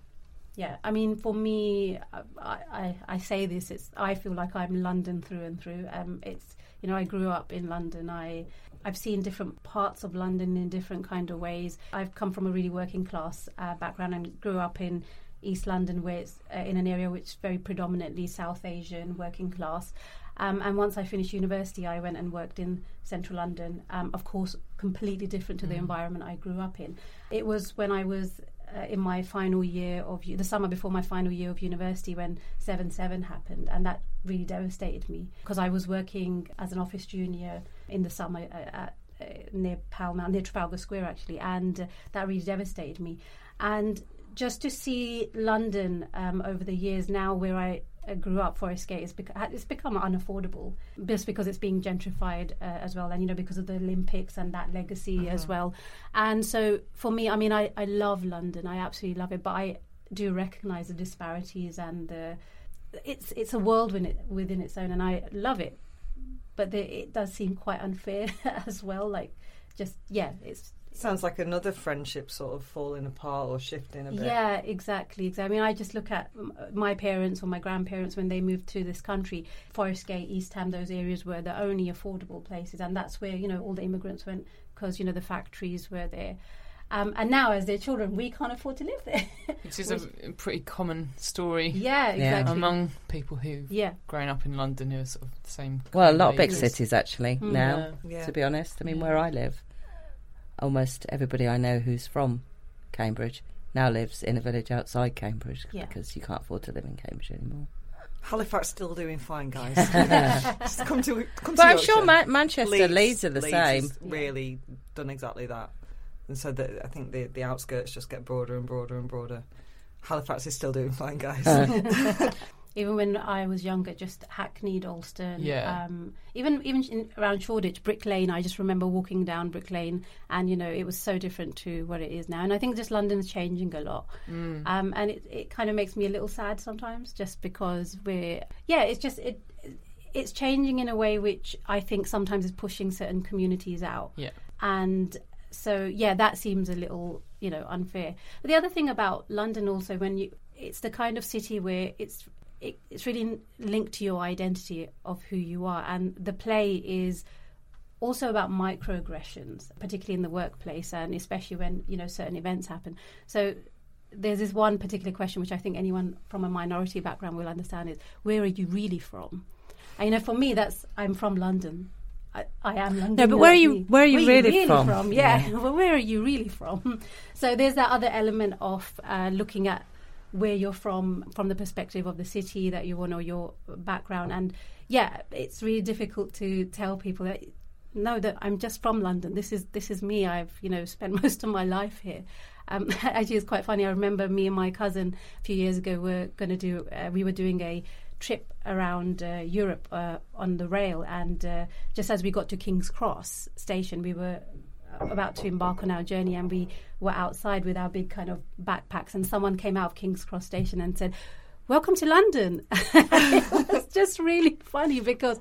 yeah. I mean, for me, I, I, I say this. It's I feel like I'm London through and through. Um, it's you know I grew up in London. I I've seen different parts of London in different kind of ways. I've come from a really working class uh, background and grew up in East London, where it's uh, in an area which is very predominantly South Asian working class. Um, and once I finished university, I went and worked in central London. Um, of course, completely different to the environment I grew up in. It was when I was uh, in my final year of the summer before my final year of university when 7-7 happened and that really devastated me because I was working as an office junior in the summer uh, at uh, near Pall Mall, near Trafalgar Square actually and uh, that really devastated me and just to see London um, over the years now where I uh, grew up Forest Gate it's, bec- it's become unaffordable just because it's being gentrified uh, as well and you know because of the Olympics and that legacy as well. And so for me I mean I, I love London. I absolutely love it but I do recognize the disparities and the it's it's a world within, it, within its own and I love it. But the, it does seem quite unfair as well like just yeah it's Sounds like another friendship sort of falling apart or shifting a bit. Yeah, exactly. exactly. I mean, I just look at my parents or my grandparents when they moved to this country. Forest Gate, East Ham, those areas were the only affordable places, and that's where you know all the immigrants went because you know the factories were there. Um, and now, as their children, we can't afford to live there. which is a, a pretty common story yeah, exactly. among people who've yeah, grown up in London who are sort of the same. Well, a lot of big cities actually Mm. now. Yeah. To be honest, I mean, Yeah. where I live, almost everybody I know who's from Cambridge now lives in a village outside Cambridge Yeah. because you can't afford to live in Cambridge anymore. Halifax still doing fine, guys. Just come to come But to I'm sure Ma- Manchester, Leeds, are the Leeds same. has really done exactly that, and so the, I think the the outskirts just get broader and broader and broader. Halifax is still doing fine, guys. even when I was younger, just Hackney, Dalston. Yeah. um, even even in, around Shoreditch, Brick Lane. I just remember walking down Brick Lane, and you know it was so different to what it is now. And I think just London's changing a lot, um, and it, it kind of makes me a little sad sometimes, just because we're yeah, it's just it. It's changing in a way which I think sometimes is pushing certain communities out Yeah. and so yeah that seems a little you know unfair but the other thing about london also when you it's the kind of city where it's it, it's really linked to your identity of who you are and the play is also about microaggressions particularly in the workplace and especially when you know certain events happen so there's this one particular question which i think anyone from a minority background will understand is where are you really from and you know for me that's i'm from london I, I am London. No, but where are you- where are you really from? Yeah, Yeah. well, where are you really from? So there's that other element of uh, looking at where you're from from the perspective of the city that you're want or your background. And yeah, it's really difficult to tell people that no, that I'm just from London. This is this is me. I've you know spent most of my life here. Um, actually, it's quite funny. I remember me and my cousin a few years ago were going to do. Uh, we were doing a trip around uh, Europe uh, on the rail, and uh, just as we got to King's Cross station, we were about to embark on our journey, and we were outside with our big kind of backpacks, and someone came out of King's Cross station and said. Welcome to London. it was just really funny because,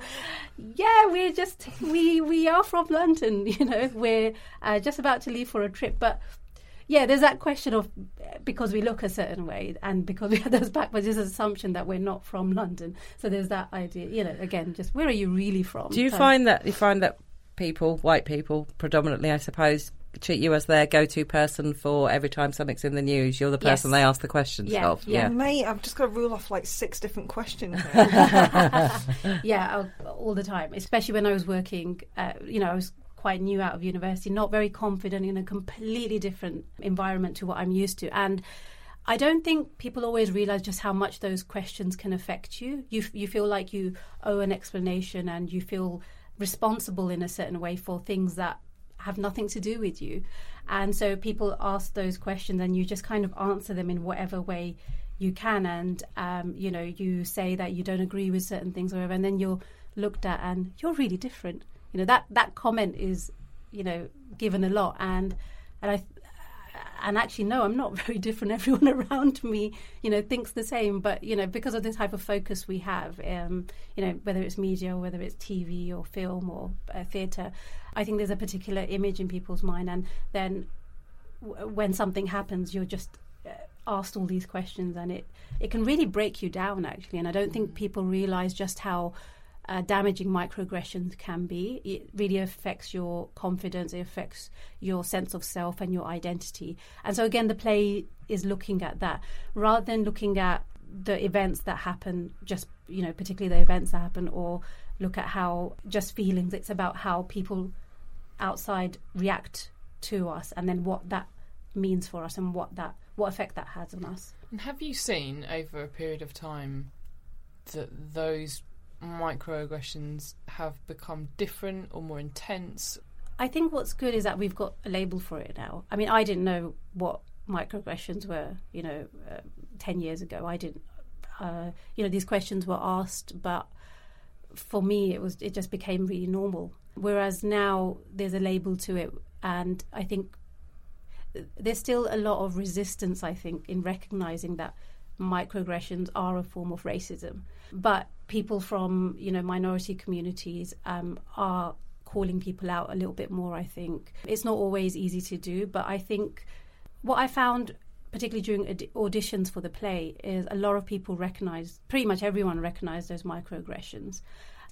yeah, we're just we we are from London. You know, we're uh, just about to leave for a trip, but yeah, there's that question of because we look a certain way and because we have those backwards, there's assumption that we're not from London. So there's that idea, you know, again, just where are you really from? Do you So- find that you find that people, white people, predominantly, I suppose, treat you as their go-to person for every time something's in the news? You're the person Yes. they ask the questions Yeah, of. yeah. Mate, I've just got to rule off like six different questions. yeah, all, all the time. Especially when I was working, uh, you know, I was quite new out of university, not very confident in a completely different environment to what I'm used to, and. I don't think people always realize just how much those questions can affect you. You you feel like you owe an explanation and you feel responsible in a certain way for things that have nothing to do with you. And so people ask those questions and you just kind of answer them in whatever way you can. And, um, you know, you say that you don't agree with certain things or whatever, and then you're looked at and you're really different. You know, that, that comment is, you know, given a lot. And, and I, and actually no i'm not very different. Everyone around me you know thinks the same. But you know because of the type of focus we have um, you know whether it's media or whether it's tv or film or uh, theatre i think there's a particular image in people's mind. And then w- when something happens you're just uh, asked all these questions and it it can really break you down actually. And i don't think people realize just how uh, damaging microaggressions can be. It really affects your confidence, it affects your sense of self and your identity. And so, again, the play is looking at that rather than looking at the events that happen, just, you know, particularly the events that happen, or look at how just feelings. It's about how people outside react to us and then what that means for us and what that what effect that has on us. And have you seen over a period of time that those microaggressions have become different or more intense? I think what's good is that we've got a label for it now. I mean, I didn't know what microaggressions were, you know, uh, 10 years ago. I didn't, uh, you know, these questions were asked, but for me, it was, it just became really normal. Whereas now there's a label to it. And I think there's still a lot of resistance, I think, in recognizing that microaggressions are a form of racism. But people from, you know, minority communities um, are calling people out a little bit more, I think. It's not always easy to do, but I think what I found particularly during aud- auditions for the play is a lot of people recognize pretty much everyone recognized those microaggressions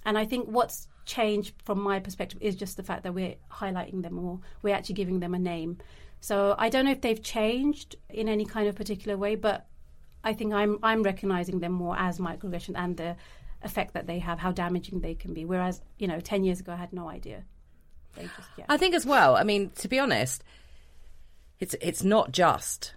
and i think what's changed from my perspective is just the fact that we're highlighting them more we're actually giving them a name so i don't know if they've changed in any kind of particular way but i think i'm i'm recognizing them more as microaggression and the effect that they have how damaging they can be whereas you know 10 years ago i had no idea just yeah I think as well. I mean, to be honest, it's it's not just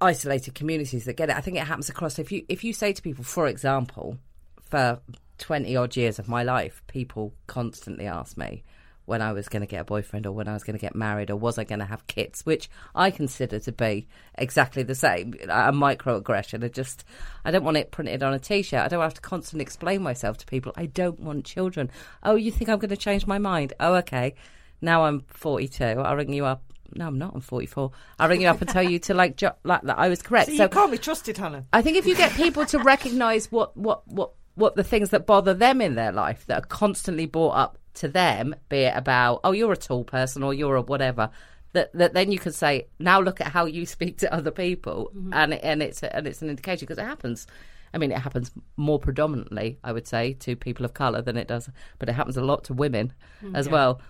isolated communities that get it. I think it happens across. If you if you say to people, for example, for twenty odd years of my life, people constantly ask me when I was going to get a boyfriend or when I was going to get married or was I going to have kids, which I consider to be exactly the same a microaggression. I just I don't want it printed on a t-shirt. I don't have to constantly explain myself to people. I don't want children. Oh, you think I'm going to change my mind? Oh, okay. Now I'm 42. I'll ring you up. No, I'm not. I'm 44. I'll ring you up and tell you to like, jo- like that I was correct. so you can't be trusted, Hannah. I think if you get people to recognise what, what, what, what the things that bother them in their life that are constantly brought up to them, be it about, oh, you're a tall person or you're a whatever, that, that then you can say, now look at how you speak to other people, mm-hmm. and and it's a, and it's an indication because it happens. I mean, it happens more predominantly, I would say, to people of colour than it does, but it happens a lot to women mm, as well.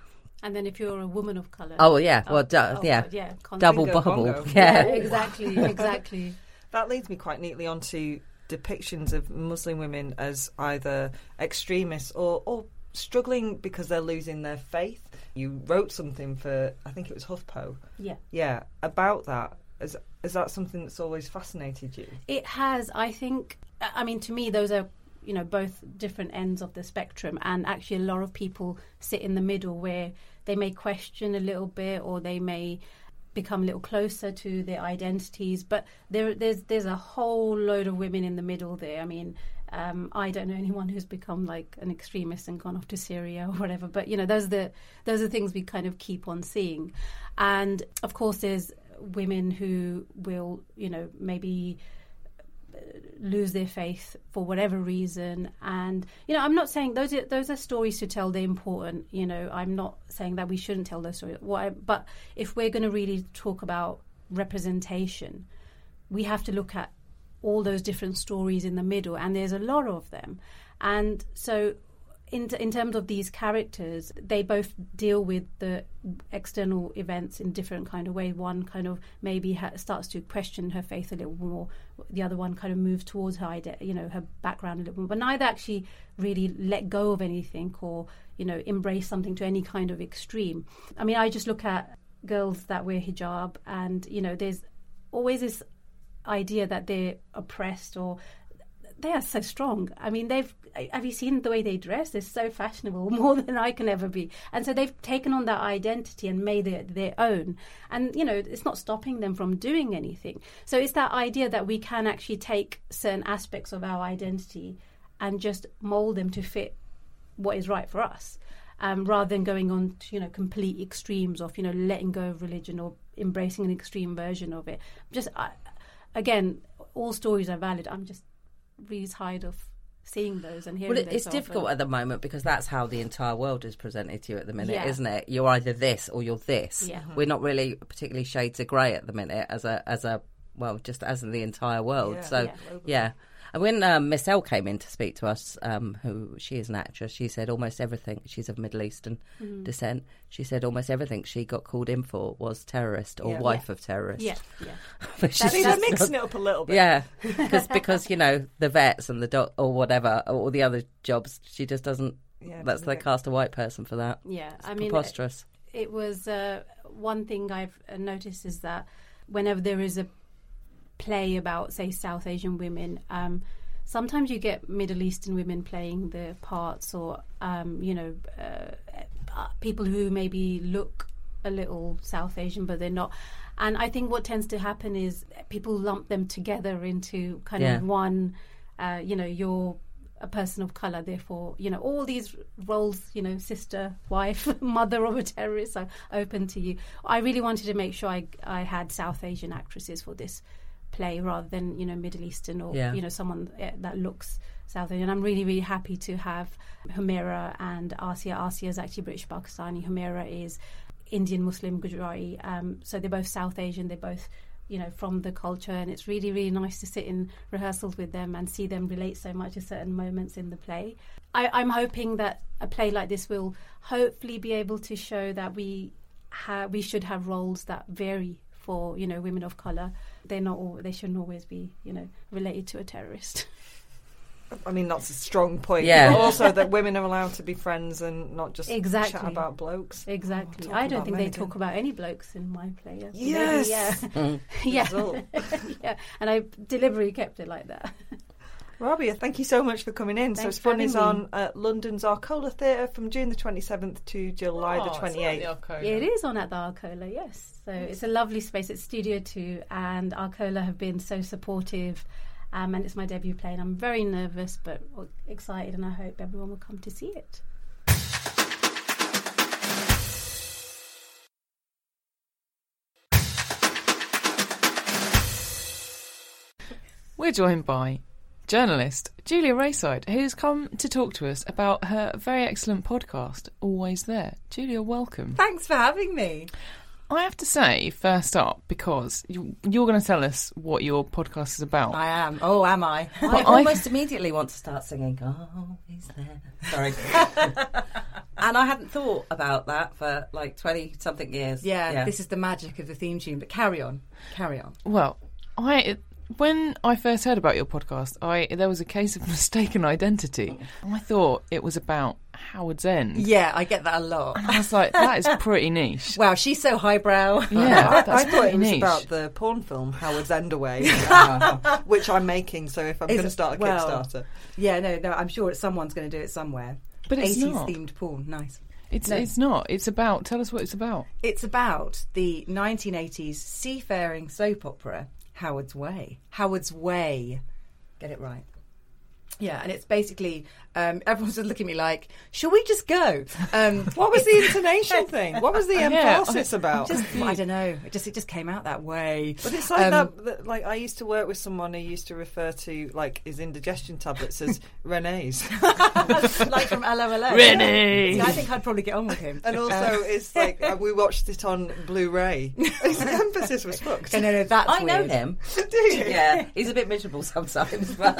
and then if you're a woman of color Oh yeah, well, oh, du- oh, yeah, God, yeah. Double Bingo bubble, bongo. yeah. exactly exactly. That leads me quite neatly onto depictions of Muslim women as either extremists or, or struggling because they're losing their faith. You wrote something for, I think it was HuffPo, yeah yeah, about that. Is, is that something that's always fascinated you? It has. I think. I mean, to me, those are you know both different ends of the spectrum, and actually, a lot of people sit in the middle where they may question a little bit, or they may become a little closer to their identities. But there, there's there's a whole load of women in the middle there. I mean. Um, I don't know anyone who's become like an extremist and gone off to Syria or whatever, but you know those are the those are things we kind of keep on seeing, and of course there's women who will you know maybe lose their faith for whatever reason. And you know i'm not saying those are those are stories to tell. They're important you know. I'm not saying that we shouldn't tell those stories. I, but if we're going to really talk about representation we have to look at all those different stories in the middle and there's a lot of them and so in, in terms of these characters, they both deal with the external events in different kind of way. One kind of maybe ha- starts to question her faith a little more. The other one kind of moves towards her, ide- you know, her background a little more. But neither actually really let go of anything or you know embrace something to any kind of extreme. I mean, I just look at girls that wear hijab, and you know, there's always this idea that they're oppressed or they are so strong. I mean, they've have you seen the way they dress? They're so fashionable, more than I can ever be. And so they've taken on that identity and made it their own. And you know, it's not stopping them from doing anything. So it's that idea that we can actually take certain aspects of our identity and just mold them to fit what is right for us. Um, rather than going on to you know complete extremes of you know letting go of religion or embracing an extreme version of it. Just I, again, all stories are valid. I'm just really tired of seeing those and hearing Well, it, those it's of difficult them. at the moment because that's how the entire world is presented to you at the minute, Yeah. isn't it? You're either this or you're this. Yeah. Uh-huh. We're not really particularly shades of grey at the minute as a as a well, just as in the entire world. Yeah. so Yeah. Yeah. When um, Miss L came in to speak to us, um, who she is an actress, she said almost everything. She's of Middle Eastern Mm-hmm. descent. She said almost everything she got called in for was terrorist or Yeah. wife of terrorist. Yeah, yeah. See, is they're mixing it up a little bit. yeah, because because you know the vets and the doc or whatever or all the other jobs, she just doesn't. Yeah, that's they cast a white person for that. Yeah, It's I mean, preposterous. it was uh, one thing I've uh, noticed is that whenever there is a play about, say, South Asian women, um, sometimes you get Middle Eastern women playing the parts, or um, you know, uh, uh, people who maybe look a little South Asian, but they're not. And I think what tends to happen is people lump them together into kind Yeah. of one. Uh, you know, you're a person of color, therefore, you know, all these roles, you know, sister, wife, mother of a terrorist are open to you. I really wanted to make sure I, I had South Asian actresses for this play rather than, you know, Middle Eastern or, Yeah. you know, someone eh, that looks South Asian. I'm really, really happy to have Humaira and Asia. Asia is actually British Pakistani. Humaira is Indian Muslim Gujarati. Um, so they're both South Asian. They're both, you know, from the culture, and it's really, really nice to sit in rehearsals with them and see them relate so much to certain moments in the play. I, I'm hoping that a play like this will hopefully be able to show that we ha- we should have roles that vary for you know women of color. They're not all, they shouldn't always be you know related to a terrorist. I mean, that's a strong point. Yeah. But also that women are allowed to be friends and not just Exactly. chat about blokes. Exactly. Oh, talking I don't think they again. talk about any blokes in my play. Maybe, Yes. yeah, mm. yeah, yeah. And I deliberately kept it like that. Rabiah, thank you so much for coming in. so Thanks it's for fun is having on at London's Arcola Theatre from June the 27th to July Oh, the 28th. It is on at the Arcola, yes. So it's a lovely space. It's Studio Two, and Arcola have been so supportive. Um, and it's my debut play, and I'm very nervous but excited, and I hope everyone will come to see it. We're joined by journalist Julia Raeside, who's come to talk to us about her very excellent podcast, Always There. Julia, welcome. Thanks for having me. I have to say, first up, because you, you're going to tell us what your podcast is about. I am. Oh, am I? I I- almost immediately want to start singing "Always There." Sorry, and I hadn't thought about that for like twenty something years. Yeah, this is the magic of the theme tune. But carry on, carry on. Well, I when I first heard about your podcast, I there was a case of mistaken identity. I thought it was about Howard's End. Yeah, I get that a lot. And I was like, that is pretty niche. Wow, she's so highbrow. Yeah, I, that's I thought it was niche. about the porn film Howard's End Away, which I'm making. So if I'm going to start a well, Kickstarter, Yeah, no, no. I'm sure someone's going to do it somewhere. But it's 80s not. themed porn. Nice. It's No. it's not. It's about. Tell us what it's about. It's about the 1980s seafaring soap opera Howard's Way. Howard's Way. Get it right. Yeah, and it's basically Um, everyone's just looking at me like, "Shall we just go?" Um, What was the intonation thing? What was the Yeah, emphasis about? just I don't know. It just it just came out that way. But it's like Um, that, that. Like I used to work with someone who used to refer to like his indigestion tablets as Renee's, like from LOLO. Renee! See, I think I'd probably get on with him. and also Uh, it's like uh, we watched it on Blu-ray. His emphasis was fucked. no, no, no, that's I know him. Do you? Yeah, he's a bit miserable sometimes, but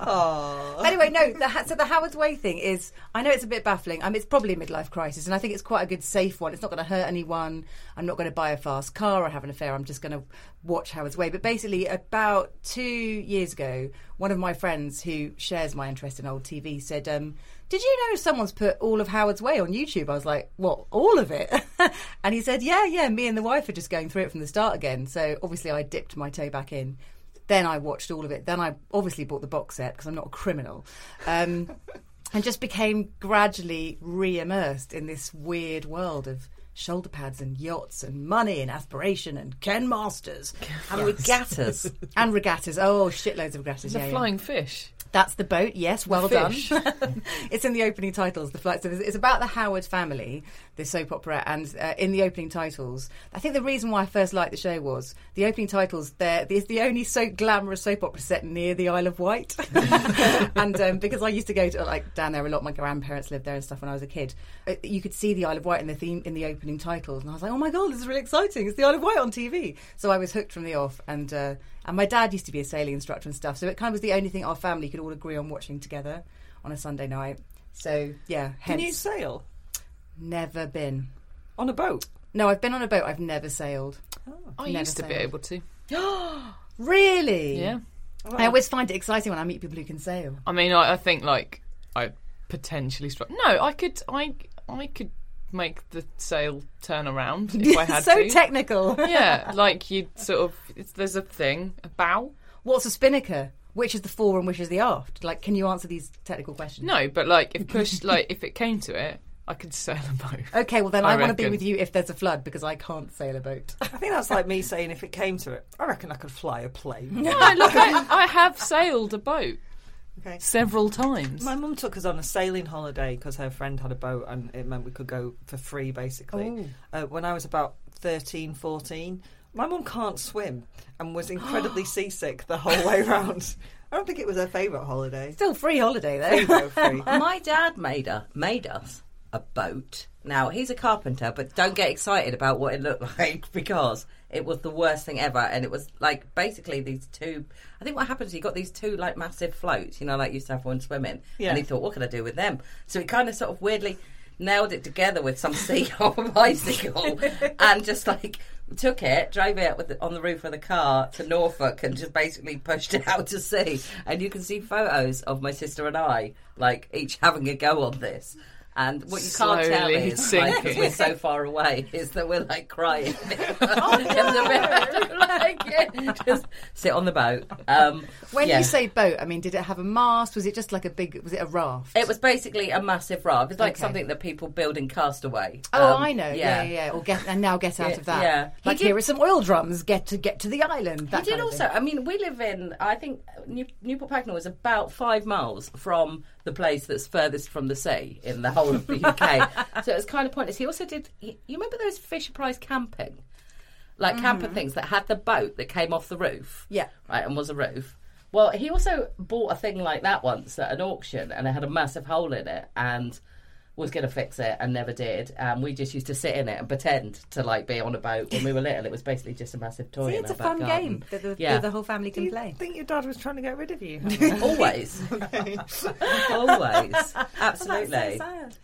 Aw. Anyway, no. The, so the Howard's Way thing is, I know it's a bit baffling. I mean, it's probably a midlife crisis, and I think it's quite a good, safe one. It's not going to hurt anyone. I'm not going to buy a fast car or have an affair. I'm just going to watch Howard's Way. But basically, about two years ago, one of my friends who shares my interest in old TV said, um, "Did you know someone's put all of Howard's Way on YouTube?" I was like, "What? All of it?" and he said, "Yeah, yeah. Me and the wife are just going through it from the start again." So obviously, I dipped my toe back in. Then I watched all of it. Then I obviously bought the box set because I'm not a criminal. Um, and just became gradually re immersed in this weird world of shoulder pads and yachts and money and aspiration and Ken Masters and regattas. and regattas. Oh, shitloads of regattas. The yeah, yeah. flying fish. That's the boat. Yes, well done. it's in the opening titles. The flight. So it's about the Howard family, the soap opera, and uh, in the opening titles, I think the reason why I first liked the show was the opening titles. There is the only so glamorous soap opera set near the Isle of Wight, and um, because I used to go to like down there a lot, my grandparents lived there and stuff when I was a kid. uh, You could see the Isle of Wight in the theme in the opening titles, and I was like, oh my god, this is really exciting! It's the Isle of Wight on TV. So I was hooked from the off, and. Uh, and my dad used to be a sailing instructor and stuff, so it kind of was the only thing our family could all agree on watching together on a Sunday night. So yeah, Can you sail never been. on a boat? No, I've been on a boat. I've never sailed. Oh. I Never used to be sailed. able to. Really? Yeah. I always find it exciting when I meet people who can sail. I mean, I, I think like I potentially struck. No, I could. I I could make the sail turn around if I had to. so to. technical. yeah, like you sort of. It's, there's a thing, a bow. What's a spinnaker? Which is the fore and which is the aft? Like, can you answer these technical questions? No, but like if push, like if it came to it, I could sail a boat. Okay, well then I I, want to be with you if there's a flood because I can't sail a boat. I think that's like me saying if it came to it, I reckon I could fly a plane. No, look, I, I have sailed a boat Okay. several times. My mum took us on a sailing holiday because her friend had a boat and it meant we could go for free basically. Uh, when I was about 13, 14, my mum can't swim and was incredibly seasick the whole way round. I don't think it was her favourite holiday. Still free holiday Free though. though, free. my dad made a, made us a boat. Now he's a carpenter, but don't get excited about what it looked like because it was the worst thing ever. And it was like basically these two. I think what happened is he got these two like massive floats, you know, like you used to have one swimming, Yeah. and he thought, what can I do with them? So he kind of sort of weirdly nailed it together with some sea off a bicycle and just like took it, drove it with the, on the roof of the car to Norfolk and just basically pushed it out to sea. And you can see photos of my sister and I, like each having a go on this. And what you can't tell is, like, 'cause sinking. we're so far away, is that we're like crying. in the like, yeah, just sit on the boat. Um, when yeah. you say boat, I mean, did it have a mast? Was it just like a big? Was it a raft? It was basically a massive raft. It's like Okay. something that people build in Castaway. Oh, Um, I know. Yeah, yeah, yeah. Or get and now get out Yeah, of that. yeah. Like did- here are some oil drums. Get to get to the island. That He did also. I mean, we live in. I think New, Newport Pagnell is about five miles from the place that's furthest from the sea in the whole of the UK. so it's kind of pointless. He also did. You remember those Fisher Price camping, like mm-hmm. camper things that had the boat that came off the roof. Yeah. right, and was a roof. Well, he also bought a thing like that once at an auction, and it had a massive hole in it, and was going to fix it and never did. And we just used to sit in it and pretend to like be on a boat when we were little. It was basically just a massive toy. See, it's a our back fun garden. game that the, Yeah. that the whole family Do can you play. think your dad was trying to get rid of you? Always. Always. Absolutely.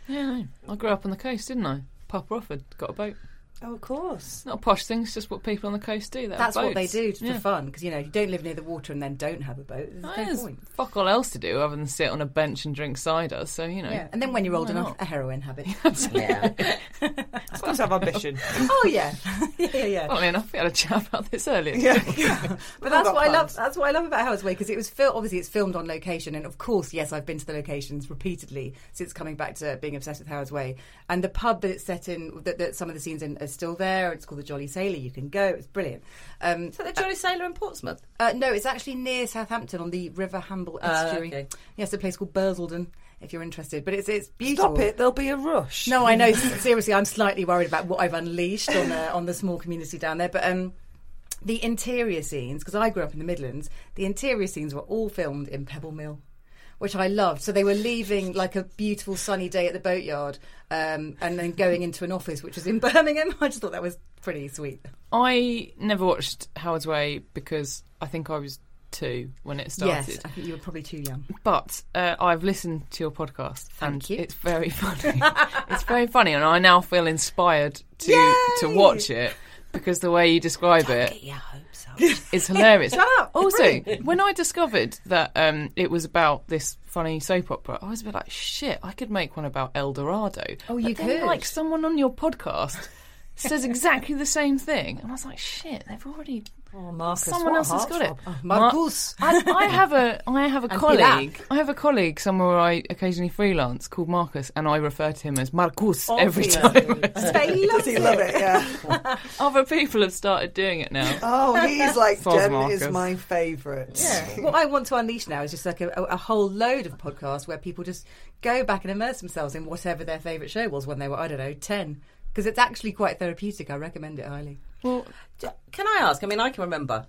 Yeah. I grew up on the coast, didn't I? Papa Offord got a boat. Oh, of course. Not a posh thing. It's just what people on the coast do. They have That's what they boats. do for Yeah. fun because you know if you don't live near the water and then don't have a boat. There's Oh, no there's point. fuck all else to do other than sit on a bench and drink cider. So you know. Yeah, and then when you're old enough, not? a heroin habit. Yeah. Supposed to have ambition. oh yeah, yeah, yeah, yeah. Well, I mean, I we had a chat about this earlier. yeah. But that's got what I love. That's what I love about Howard's Way because it was fil- obviously it's filmed on location, and of course, yes, I've been to the locations repeatedly since coming back to being obsessed with Howard's Way. And the pub that it's set in, that, that some of the scenes in, They're still there. It's called the Jolly Sailor. You can go. It's brilliant. Um, So the Jolly Sailor in Portsmouth. uh, no, it's actually near Southampton on the River Hamble Ah, estuary. okay. Yes, a place called Bursledon. If you're interested, but it's it's beautiful. Stop it! There'll be a rush. No, I know. Seriously, I'm slightly worried about what I've unleashed on the on the small community down there. But um, the interior scenes, because I grew up in the Midlands, the interior scenes were all filmed in Pebble Mill, which I loved. So they were leaving like a beautiful sunny day at the boatyard, um, and then going into an office which was in Birmingham. I just thought that was pretty sweet. I never watched Howard's Way because I think I was two when it started. Yes, I think you were probably too young. But uh, I've listened to your podcast and Thank you. it's very funny. it's very funny, and I now feel inspired to to watch it because the way you describe it Yeah, I hope so. is hilarious. Shut up, Also, when I discovered that um, it was about this funny soap opera, I was a bit like, "Shit, I could make one about Eldorado." Oh, you then, could. Like someone on your podcast says exactly the same thing, and I was like, "Shit, they've already." Oh, Marcus, Someone what else has got it. heartthrob. Marcus. I, I have a I have a And colleague. Pilar. I have a colleague somewhere I occasionally freelance called Marcus, and I refer to him as Marcus every time. Does he love it? Yeah. Other people have started doing it now. Oh, he's like Fuck Jen Marcus. is my favourite. Yeah. what I want to unleash now is just like a, a, a whole load of podcasts where people just go back and immerse themselves in whatever their favourite show was when they were, I don't know, 10. Because it's actually quite therapeutic. I recommend it highly. Well, Can I ask? I mean, I can remember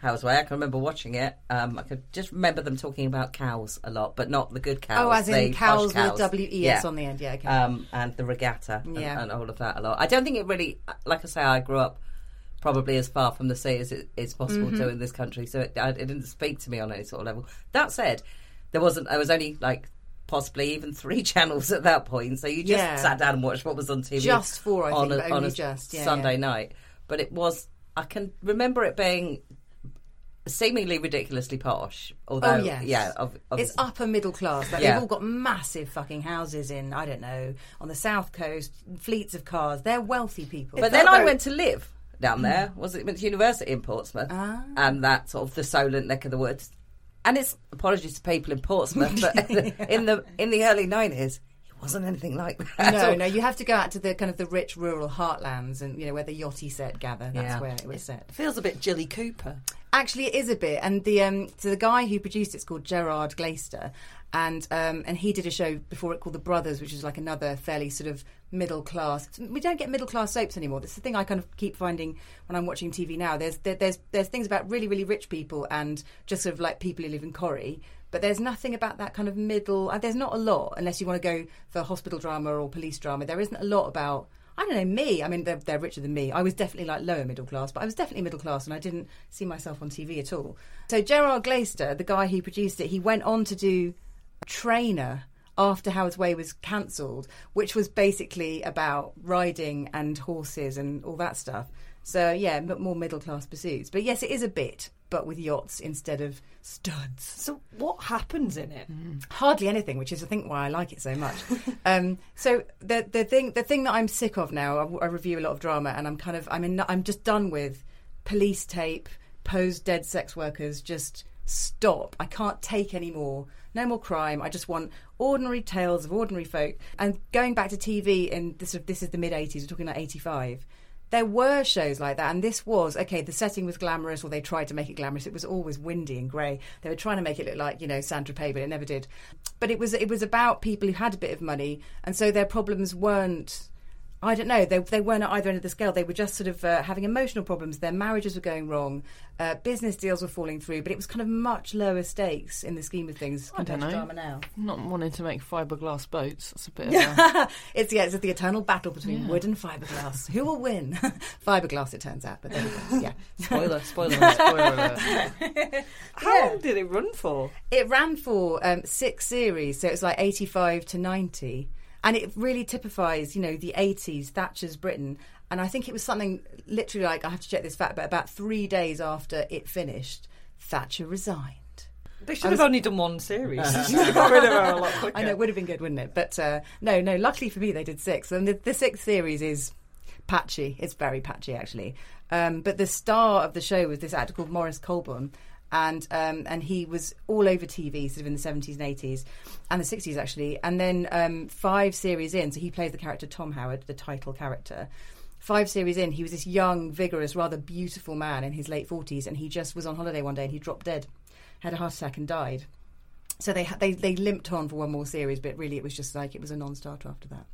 How's Way. I can remember watching it. Um, I could just remember them talking about cows a lot, but not the good cows. oh, as in cows posh with W E S on the end. Yeah, okay. um, and the regatta and, Yeah. and all of that a lot. I don't think it really, like I say, I grew up probably as far from the sea as it is possible Mm-hmm. to in this country, so it, it didn't speak to me on any sort of level. That said, there wasn't. There was only like possibly even three channels at that point, so you just Yeah. sat down and watched what was on TV. Just four, I on think, a, on only a just, yeah, Sunday yeah. night. But it was. I can remember it being seemingly ridiculously posh. Although, Oh, yes. yeah, ob- It's upper middle class. Like Yeah. They've all got massive fucking houses in, I don't know, on the south coast, fleets of cars. They're wealthy people. But then I went to live down there. Was it went to university in Portsmouth, Ah. and that sort of the Solent neck of the woods. And it's apologies to people in Portsmouth, but in the in the early nineties, wasn't anything like that. no, no, you have to go out to the kind of the rich rural heartlands and, you know, where the yachty set gather. That's Yeah. where it was set. Feels a bit Jilly Cooper. Actually, it is a bit. And the um, so the guy who produced it's called Gerard Glaister, and um, and he did a show before it called The Brothers, which is like another fairly sort of middle class. We don't get middle class soaps anymore. That's the thing I kind of keep finding when I'm watching TV now. There's there, there's there's things about really really rich people and just sort of like people who live in Corrie. But there's nothing about that kind of middle. Uh, there's not a lot unless you want to go for hospital drama or police drama. There isn't a lot about I don't know, me. I mean, they're, they're richer than me. I was definitely like lower middle class, but I was definitely middle class and I didn't see myself on TV at all. So, Gerard Glaister, the guy who produced it, he went on to do Trainer after Howard's Way was cancelled, which was basically about riding and horses and all that stuff. So, yeah, more middle class pursuits. But yes, it is a bit, but with yachts instead of studs. So what happens in it? Hardly anything, which is I think why I like it so much. um, so the the thing the thing that I'm sick of now, I, I review a lot of drama, and I'm kind of I'm in, I'm just done with police tape, posed dead sex workers. Just stop! I can't take any more. No more crime. I just want ordinary tales of ordinary folk. And going back to TV, in this this is the mid '80s. We're talking like '85 there were shows like that, and this was okay. The setting was glamorous, or they tried to make it glamorous. It was always windy and grey. They were trying to make it look like you know Saint-Tropez, but it never did. But it was it was about people who had a bit of money, and so their problems weren't. I don't know. They they weren't at either end of the scale. They were just sort of uh, having emotional problems. Their marriages were going wrong. Uh, business deals were falling through. But it was kind of much lower stakes in the scheme of things I don't compared to know. drama now. Not wanting to make fiberglass boats. That's a bit of a... it's yeah, it's the eternal battle between Yeah. wood and fiberglass. Who will win? fiberglass, it turns out. But there we go. Yeah. spoiler, spoiler. Spoiler. How Yeah. long did it run for? It ran for um, six series, so it was like 85 to 90. And it really typifies, you know, the 80s, Thatcher's Britain. And I think it was something literally like, I have to check this fact, but about three days after it finished, Thatcher resigned. They should have only done one series. They should have got rid of her a lot quicker. I know it would have been good, wouldn't it? But uh, no, no. Luckily for me, they did six, and the, the sixth series is patchy. It's very patchy, actually. Um, but the star of the show was this actor called Maurice Colbourne, and um, and he was all over TV, sort of in the seventies and eighties, and the sixties actually. And then um, five series in, so he plays the character Tom Howard, the title character. five series in, he was this young, vigorous, rather beautiful man in his late 40s, and he just was on holiday one day and he dropped dead, had a heart attack, and died. So they, they, they limped on for one more series, but really it was just like it was a non starter after that.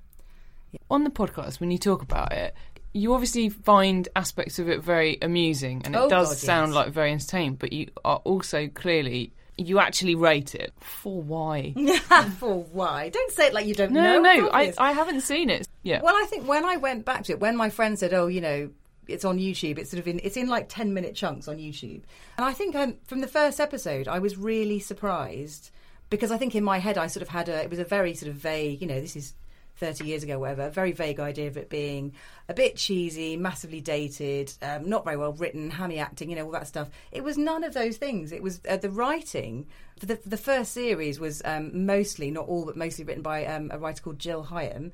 On the podcast, when you talk about it, you obviously find aspects of it very amusing, and it Oh, does God, sound yes. like very entertaining. But you are also clearly you actually rate it for why? for why? Don't say it like you don't No, know. no, no, I. I haven't seen it. Yeah. Well, I think when I went back to it, when my friend said, "Oh, you know, it's on YouTube," it's sort of in it's in like ten minute chunks on YouTube, and I think um, from the first episode, I was really surprised because I think in my head I sort of had a it was a very sort of vague, you know, this is. 30 years ago, whatever, very vague idea of it being a bit cheesy, massively dated, um, not very well written, hammy acting, you know, all that stuff. It was none of those things. It was uh, the writing for the, the first series was um, mostly, not all, but mostly written by um, a writer called Jill Hyem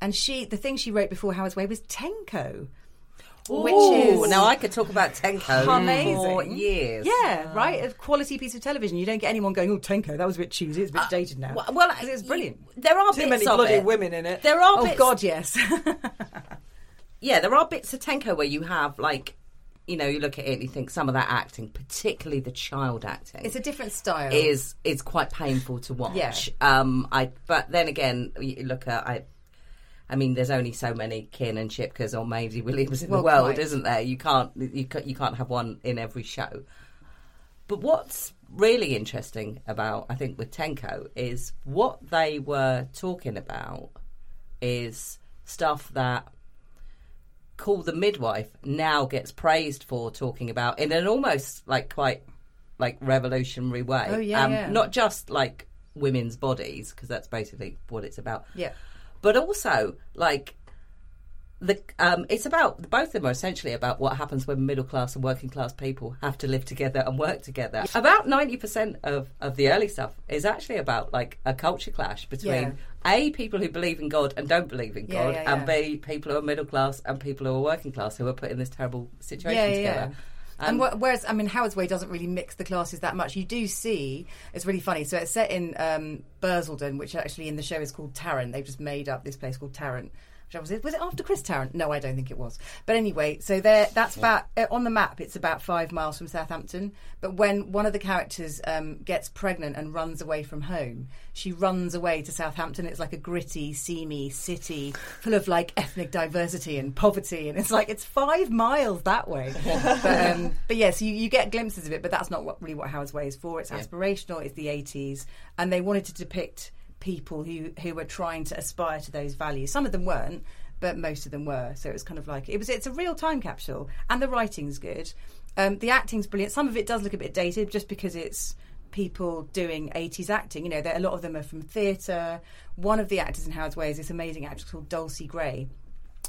and she the thing she wrote before Howard's Way was Tenko, which Ooh, is now I could talk about Tenko amazing for years. Yeah, right. A quality piece of television. You don't get anyone going, "Oh, Tenko, that was a bit cheesy. It's a bit dated now." Well, well, it was brilliant. There are Too bits many of bloody it. women in it. There are Oh bits- God, yes. yeah, there are bits of Tenko where you have like, you know, you look at it and you think some of that acting, particularly the child acting, it's a different style. is is quite painful to watch. Yeah. Um, I but then again, you look at I. I mean, there's only so many Kiernan Shipkas or Maisie Williams in Well, the world, quite. isn't there? You can't you you can't have one in every show. But what's really interesting about I think with Tenko is what they were talking about is stuff that Call the Midwife now gets praised for talking about in an almost like quite like revolutionary way. Um, Oh, yeah, yeah. Not just like women's bodies because that's basically what it's about. Yeah. But also like the um, it's about both of them are essentially about what happens when middle class and working class people have to live together and work together. About ninety percent of, of the early stuff is actually about like a culture clash between a people who believe in God and don't believe in Yeah, God, yeah, and b people who are middle class and people who are working class who are put in this terrible situation yeah, yeah, together. Yeah. And wh- whereas, I mean, Howard's Way doesn't really mix the classes that much. You do see, it's really funny. So it's set in um, Bursledon, which actually in the show is called Tarrant. They've just made up this place called Tarrant. Which I was, was it after Chris Tarrant? No, I don't think it was. But anyway, so there, that's about uh, on the map. It's about five miles from Southampton. But when one of the characters um, gets pregnant and runs away from home, she runs away to Southampton. It's like a gritty, seamy city full of like ethnic diversity and poverty, and it's like it's five miles that way. but, um, but yes, you, you get glimpses of it, but that's not what, really what Howard's Way is for. It's aspirational. It's the eighties, and they wanted to depict people who who were trying to aspire to those values. Some of them weren't, but most of them were. So it was kind of like it was. It's a real time capsule, and the writing's good. Um, the acting's brilliant. Some of it does look a bit dated, just because it's people doing 80s acting. You know, a lot of them are from theatre. One of the actors in Howard's Way is this amazing actress called Dulcie Gray,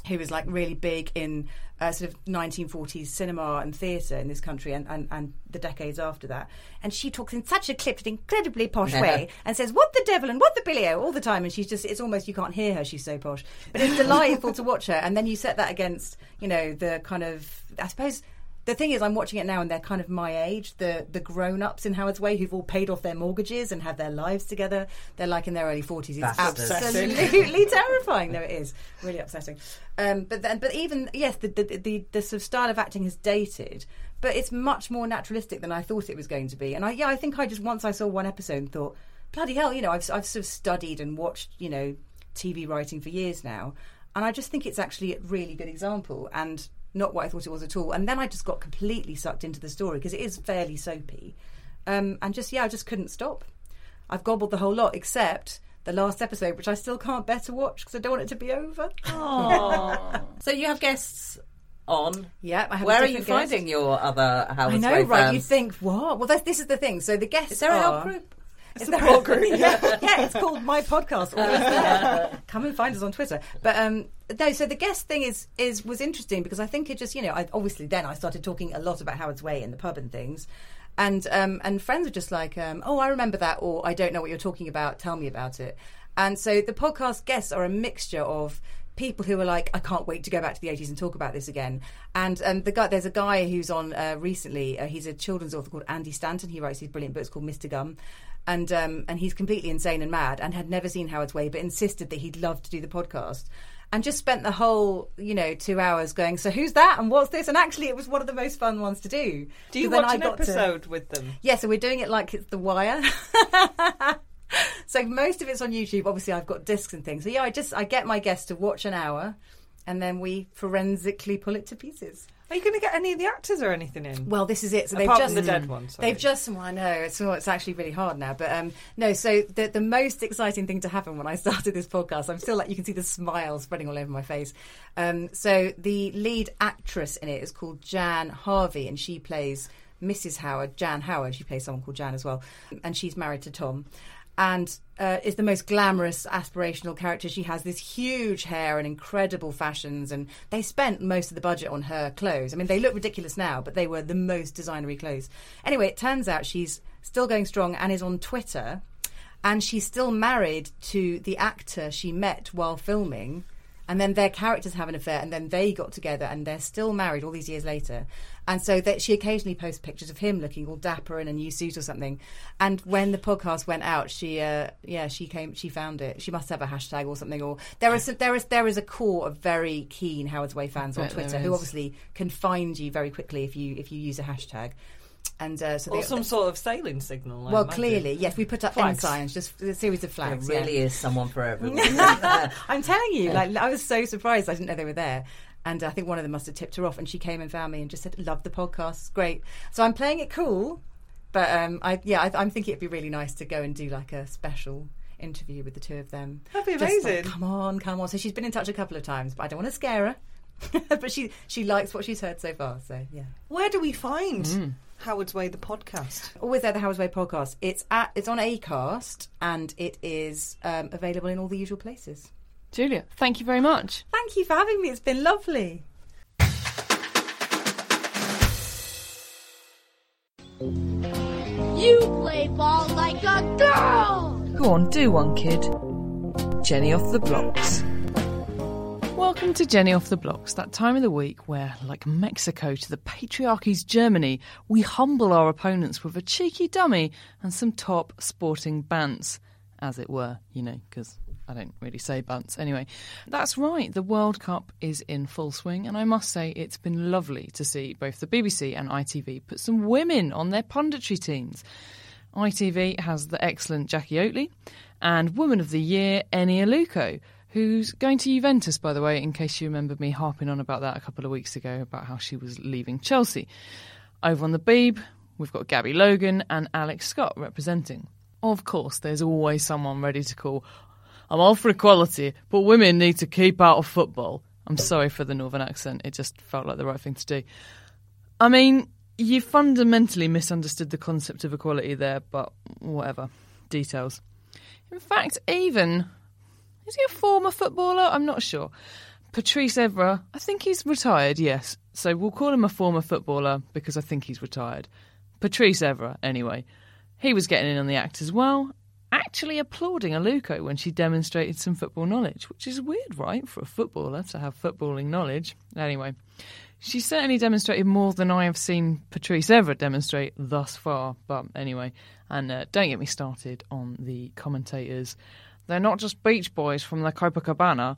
who was like really big in uh, sort of 1940s cinema and theatre in this country and, and, and the decades after that. And she talks in such a clipped, incredibly posh way and says, What the devil and what the billy all the time. And she's just, it's almost, you can't hear her, she's so posh. But it's delightful to watch her. And then you set that against, you know, the kind of, I suppose. The thing is, I'm watching it now, and they're kind of my age. The the grown ups in Howard's Way who've all paid off their mortgages and have their lives together. They're like in their early forties. It's Bastards. absolutely terrifying. No, it is really upsetting. Um, but then, but even yes, the the, the the sort of style of acting has dated, but it's much more naturalistic than I thought it was going to be. And I yeah, I think I just once I saw one episode and thought, bloody hell, you know, I've I've sort of studied and watched you know TV writing for years now, and I just think it's actually a really good example and not what I thought it was at all. And then I just got completely sucked into the story because it is fairly soapy, um, and just yeah, I just couldn't stop. I've gobbled the whole lot except the last episode, which I still can't bear to watch because I don't want it to be over. So you have guests on. Yeah, I have a Where are you guest. finding your other Howard's I know, right? fans? You think what? Well, this is the thing. So the guests Is there a are, help group? It's support group. yeah, yeah, it's called my podcast. Come and find us on Twitter. But um, no, so the guest thing is is was interesting because I think it just you know I, obviously then I started talking a lot about Howard's Way in the pub and things. And um, and friends were just like, um, oh, I remember that, or I don't know what you're talking about. Tell me about it. And so the podcast guests are a mixture of people who are like, I can't wait to go back to the 80s and talk about this again. And um, the guy, there's a guy who's on uh, recently. Uh, he's a children's author called Andy Stanton. He writes these brilliant books called Mr. Gum. And um, and he's completely insane and mad and had never seen Howard's Way, but insisted that he'd love to do the podcast. and just spent the whole, you know, two hours going, so who's that and what's this? And actually, it was one of the most fun ones to do. Do you So then watch I an got to- episode with them? yeah, so we're doing it like it's The Wire. so most of it's on YouTube. Obviously, I've got discs and things. So yeah, I just I get my guests to watch an hour, and then we forensically pull it to pieces. Are you going to get any of the actors or anything in? Well, this is it. So they've Apart just from the dead one, sorry. They've just. Well, I know it's well, it's actually really hard now, but um, no. So the the most exciting thing to happen when I started this podcast, I'm still like you can see the smile spreading all over my face. Um, so the lead actress in it is called Jan Harvey, and she plays Mrs. Howard, Jan Howard. She plays someone called Jan as well, and she's married to Tom. And uh, is the most glamorous, aspirational character. She has this huge hair and incredible fashions, and they spent most of the budget on her clothes. I mean, they look ridiculous now, but they were the most designery clothes. Anyway, it turns out she's still going strong and is on Twitter, and she's still married to the actor she met while filming. And then their characters have an affair, and then they got together, and they're still married all these years later. And so that she occasionally posts pictures of him looking all dapper in a new suit or something. And when the podcast went out, she, uh, yeah, she came, she found it. She must have a hashtag or something. Or there is, there is, there is a core of very keen Howard's Way fans on Twitter who obviously can find you very quickly if you if you use a hashtag. And uh, so Or they, some sort of sailing signal. I well, imagine. clearly, yes, we put up Flags. ensigns, just a series of flags. There flags. really yeah. is someone for everyone. I'm telling you, like I was so surprised. I didn't know they were there. And I think one of them must have tipped her off, and she came and found me and just said, "Love the podcast, it's great." So I'm playing it cool, but um, I yeah, I, I'm thinking it'd be really nice to go and do like a special interview with the two of them. That'd be Just like, amazing. come on, come on. So she's been in touch a couple of times, but I don't want to scare her. but she she likes what she's heard so far. So yeah. Where do we find Howard's Way, the podcast? Always there, the Howard's Way podcast. It's at it's on Acast and it is um, available in all the usual places. Julia, thank you very much. Thank you for having me. It's been lovely. You play ball like a girl! Go on, do one, kid. Jenny off the blocks. Welcome to Jenny off the blocks, that time of the week where, like Mexico to the patriarchy's Germany, we humble our opponents with a cheeky dummy and some top sporting bants, as it were, you know, because I don't really say bants anyway. That's right, the World Cup is in full swing, and I must say it's been lovely to see both the BBC and ITV put some women on their punditry teams. ITV has the excellent Jackie Oatley and Woman of the Year, Eni Aluko, who's going to Juventus, by the way, in case you remember me harping on about that a couple of weeks ago, about how she was leaving Chelsea. Over on the Beeb, we've got Gabby Logan and Alex Scott representing. Of course, there's always someone ready to call, I'm all for equality, but women need to keep out of football. I'm sorry for the northern accent, it just felt like the right thing to do. I mean, you fundamentally misunderstood the concept of equality there, but whatever. Details. In fact, even. Is he a former footballer? I'm not sure. Patrice Evra, I think he's retired, yes. So we'll call him a former footballer because I think he's retired. Patrice Evra, anyway. He was getting in on the act as well, actually applauding Aluko when she demonstrated some football knowledge, which is weird, right, for a footballer to have footballing knowledge. Anyway, she certainly demonstrated more than I have seen Patrice ever demonstrate thus far. But anyway, and uh, don't get me started on the commentators. They're not just Beach Boys from the Copacabana.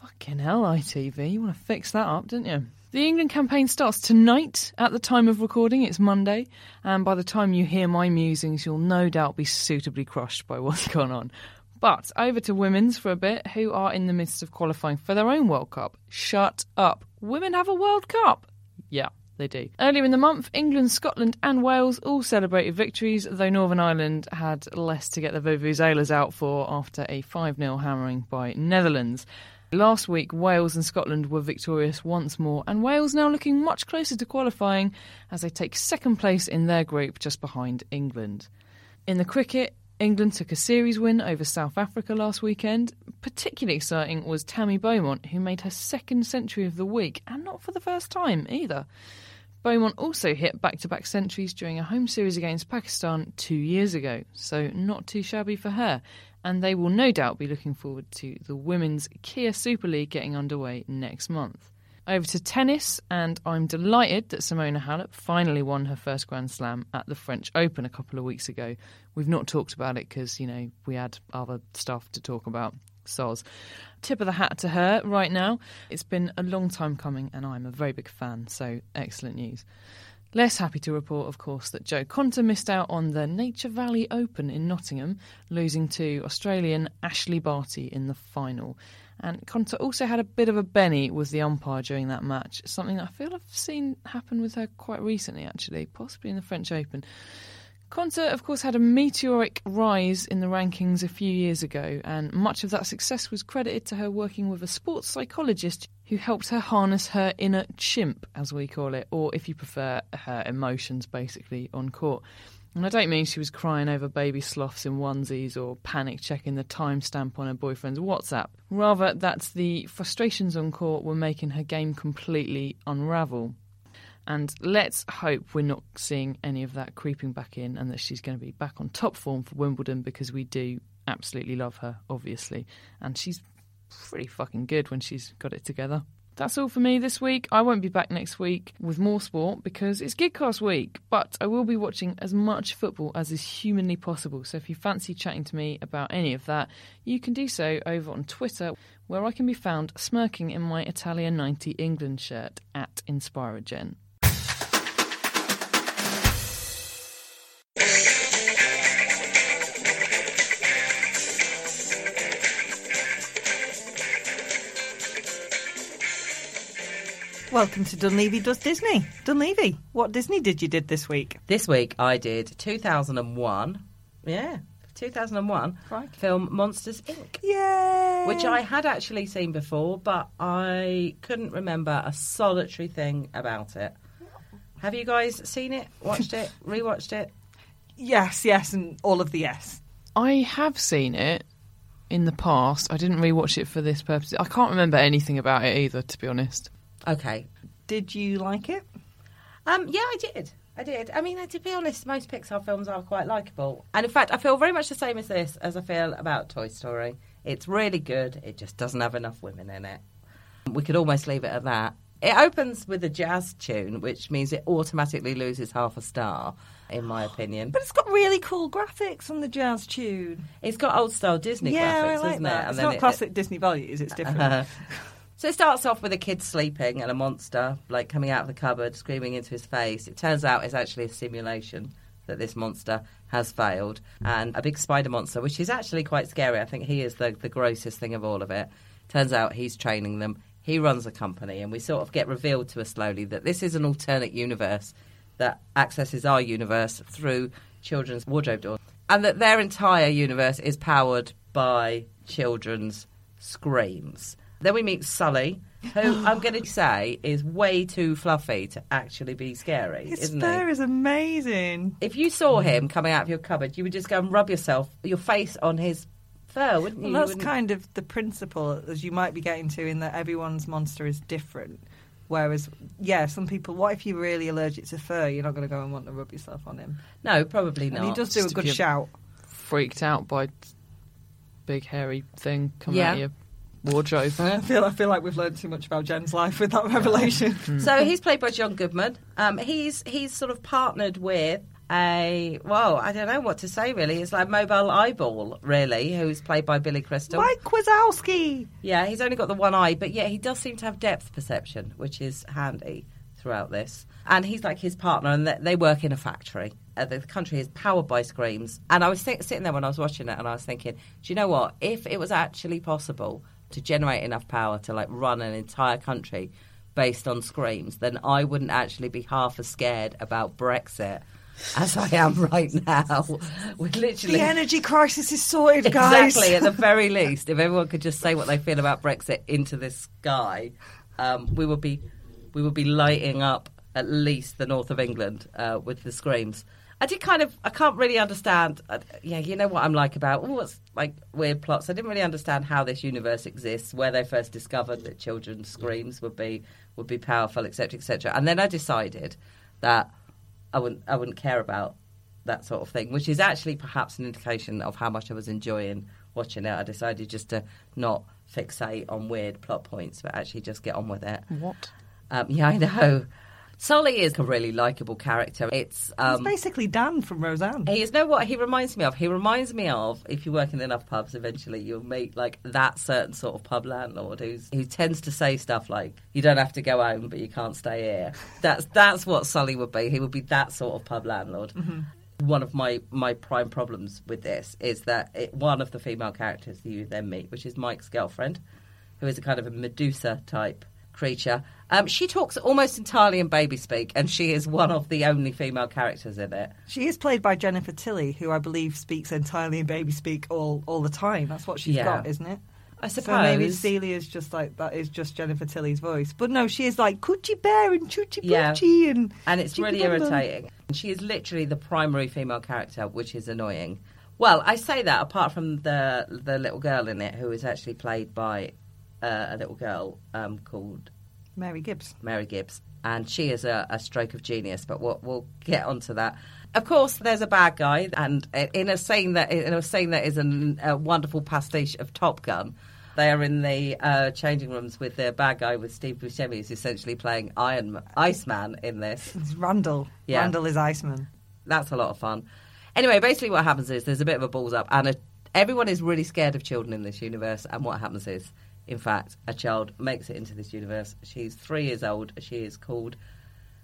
Fucking hell, ITV, you want to fix that up, didn't you? The England campaign starts tonight at the time of recording. It's Monday, and by the time you hear my musings, you'll no doubt be suitably crushed by what's gone on. But over to women's for a bit, who are in the midst of qualifying for their own World Cup. Shut up. Women have a World Cup. Yeah, they do. Earlier in the month, England, Scotland, and Wales all celebrated victories, though Northern Ireland had less to get the Vuvuzelas out for after a 5 0 hammering by Netherlands. Last week, Wales and Scotland were victorious once more, and Wales now looking much closer to qualifying as they take second place in their group just behind England. In the cricket, England took a series win over South Africa last weekend. Particularly exciting was Tammy Beaumont, who made her second century of the week, and not for the first time either. Beaumont also hit back to back centuries during a home series against Pakistan two years ago, so not too shabby for her. And they will no doubt be looking forward to the Women's Kia Super League getting underway next month. Over to tennis, and I'm delighted that Simona Halep finally won her first Grand Slam at the French Open a couple of weeks ago. We've not talked about it because, you know, we had other stuff to talk about. Soz. Tip of the hat to her right now. It's been a long time coming, and I'm a very big fan, so excellent news. Less happy to report, of course, that Jo Konta missed out on the Nature Valley Open in Nottingham, losing to Australian Ashleigh Barty in the final. And Konta also had a bit of a Benny with the umpire during that match, something that I feel I've seen happen with her quite recently, actually, possibly in the French Open. Konta, of course, had a meteoric rise in the rankings a few years ago, and much of that success was credited to her working with a sports psychologist who helped her harness her inner chimp, as we call it, or if you prefer, her emotions, basically, on court. And I don't mean she was crying over baby sloths in onesies or panic checking the timestamp on her boyfriend's WhatsApp. Rather, that's the frustrations on court were making her game completely unravel. And let's hope we're not seeing any of that creeping back in and that she's going to be back on top form for Wimbledon because we do absolutely love her, obviously. And she's pretty fucking good when she's got it together. That's all for me this week. I won't be back next week with more sport because it's Gigcast week, but I will be watching as much football as is humanly possible. So if you fancy chatting to me about any of that, you can do so over on Twitter, where I can be found smirking in my Italia 90 England shirt at InspiraGen. Welcome to Dunleavy Does Disney. Dunleavy, what Disney did you did this week? This week I did 2001. Yeah, 2001 Crikey. film Monsters Inc. Yay! Which I had actually seen before, but I couldn't remember a solitary thing about it. Have you guys seen it, watched it, rewatched it? Yes, yes, and all of the yes. I have seen it in the past. I didn't rewatch it for this purpose. I can't remember anything about it either, to be honest. Okay. Did you like it? Um, yeah, I did. I did. I mean, to be honest, most Pixar films are quite likable. And in fact, I feel very much the same as this as I feel about Toy Story. It's really good, it just doesn't have enough women in it. We could almost leave it at that. It opens with a jazz tune, which means it automatically loses half a star, in my opinion. But it's got really cool graphics on the jazz tune. It's got old style Disney yeah, graphics, I like isn't that. it? It's not it- classic Disney values. It's different. Uh, so it starts off with a kid sleeping and a monster like coming out of the cupboard, screaming into his face. It turns out it's actually a simulation that this monster has failed, and a big spider monster, which is actually quite scary. I think he is the the grossest thing of all of it. Turns out he's training them. He runs a company, and we sort of get revealed to us slowly that this is an alternate universe that accesses our universe through children's wardrobe doors, and that their entire universe is powered by children's screams. Then we meet Sully, who I'm going to say is way too fluffy to actually be scary, His isn't fur he? is amazing. If you saw him coming out of your cupboard, you would just go and rub yourself, your face on his fur, wouldn't you? Well, that's wouldn't- kind of the principle as you might be getting to in that everyone's monster is different. Whereas, yeah, some people, what if you're really allergic to fur? You're not going to go and want to rub yourself on him. No, probably not. And he does do a Just if good you're- shout. Freaked out by big hairy thing coming Yeah. out of your wardrobe. I feel, I feel like we've learned too much about Jen's life with that revelation. So he's played by John Goodman. Um, he's he's sort of partnered with a well, I don't know what to say really. It's like Mobile Eyeball, really, who's played by Billy Crystal. Mike Wazowski. Yeah, he's only got the one eye, but yeah, he does seem to have depth perception, which is handy throughout this. And he's like his partner, and they- they work in a factory. Uh, the country is powered by screams. And I was thi- sitting there when I was watching it, and I was thinking, do you know what? If it was actually possible to generate enough power to like run an entire country based on screams, then I wouldn't actually be half as scared about Brexit as I am right now. We're literally The energy crisis is sorted, guys. Exactly. At the very least, if everyone could just say what they feel about Brexit into the sky, um, we would be we would be lighting up at least the north of England uh, with the screams. I did kind of. I can't really understand. Uh, yeah, you know what I'm like about all what's like weird plots. I didn't really understand how this universe exists, where they first discovered that children's screams would be would be powerful, etc., etc. And then I decided that I wouldn't I wouldn't care about that sort of thing, which is actually perhaps an indication of how much I was enjoying watching it. I decided just to not fixate on weird plot points, but actually just get on with it. What? Um, yeah, I know. Sully is a really likable character. It's um, basically Dan from Roseanne. he is know what he reminds me of. He reminds me of if you work in enough pubs, eventually you'll meet like that certain sort of pub landlord who's who tends to say stuff like "You don't have to go home, but you can't stay here." That's that's what Sully would be. He would be that sort of pub landlord. One of my my prime problems with this is that it, one of the female characters you then meet, which is Mike's girlfriend, who is a kind of a Medusa type creature. Um, she talks almost entirely in baby speak, and she is one of the only female characters in it. She is played by Jennifer Tilly, who I believe speaks entirely in baby speak all, all the time. That's what she's Yeah. got, isn't it? I suppose. So maybe. Celia's just like that is just Jennifer Tilly's voice. But no, she is like Coochie Bear and Choochie Yeah. Poochie and and it's really Chicky Bum Bum. irritating. She is literally the primary female character, which is annoying. Well, I say that apart from the the little girl in it, who is actually played by uh, a little girl um, called Mary Gibbs. Mary Gibbs, and she is a, a stroke of genius. But we'll, we'll get onto that. Of course, there's a bad guy, and in a scene that in a scene that is an, a wonderful pastiche of Top Gun. They are in the uh, changing rooms with their bad guy with Steve Buscemi, who's essentially playing Iron Iceman in this. It's Randall. Yeah. Randall is Iceman. That's a lot of fun. Anyway, basically, what happens is there's a bit of a balls up, and a, everyone is really scared of children in this universe. And what happens is, in fact, a child makes it into this universe. She's three years old. She is called.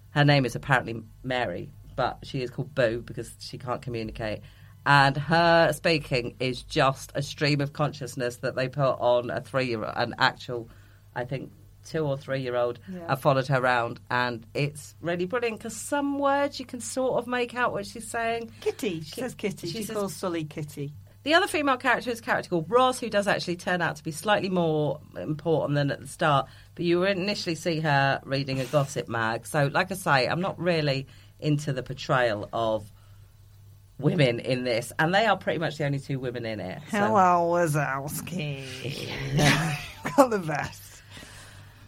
Her name is apparently Mary, but she is called Boo because she can't communicate. And her speaking is just a stream of consciousness that they put on a three-year, an actual, I think, two or three-year-old. Yeah. have followed her around, and it's really brilliant because some words you can sort of make out what she's saying. Kitty. She says Kitty. she She, says- calls Sully Kitty. The other female character is a character called Roz, who does actually turn out to be slightly more important than at the start. But you initially see her reading a gossip mag. So, like I say, I'm not really into the portrayal of women in this, and they are pretty much the only two women in it. So- Hello, Wazowski. Got the best.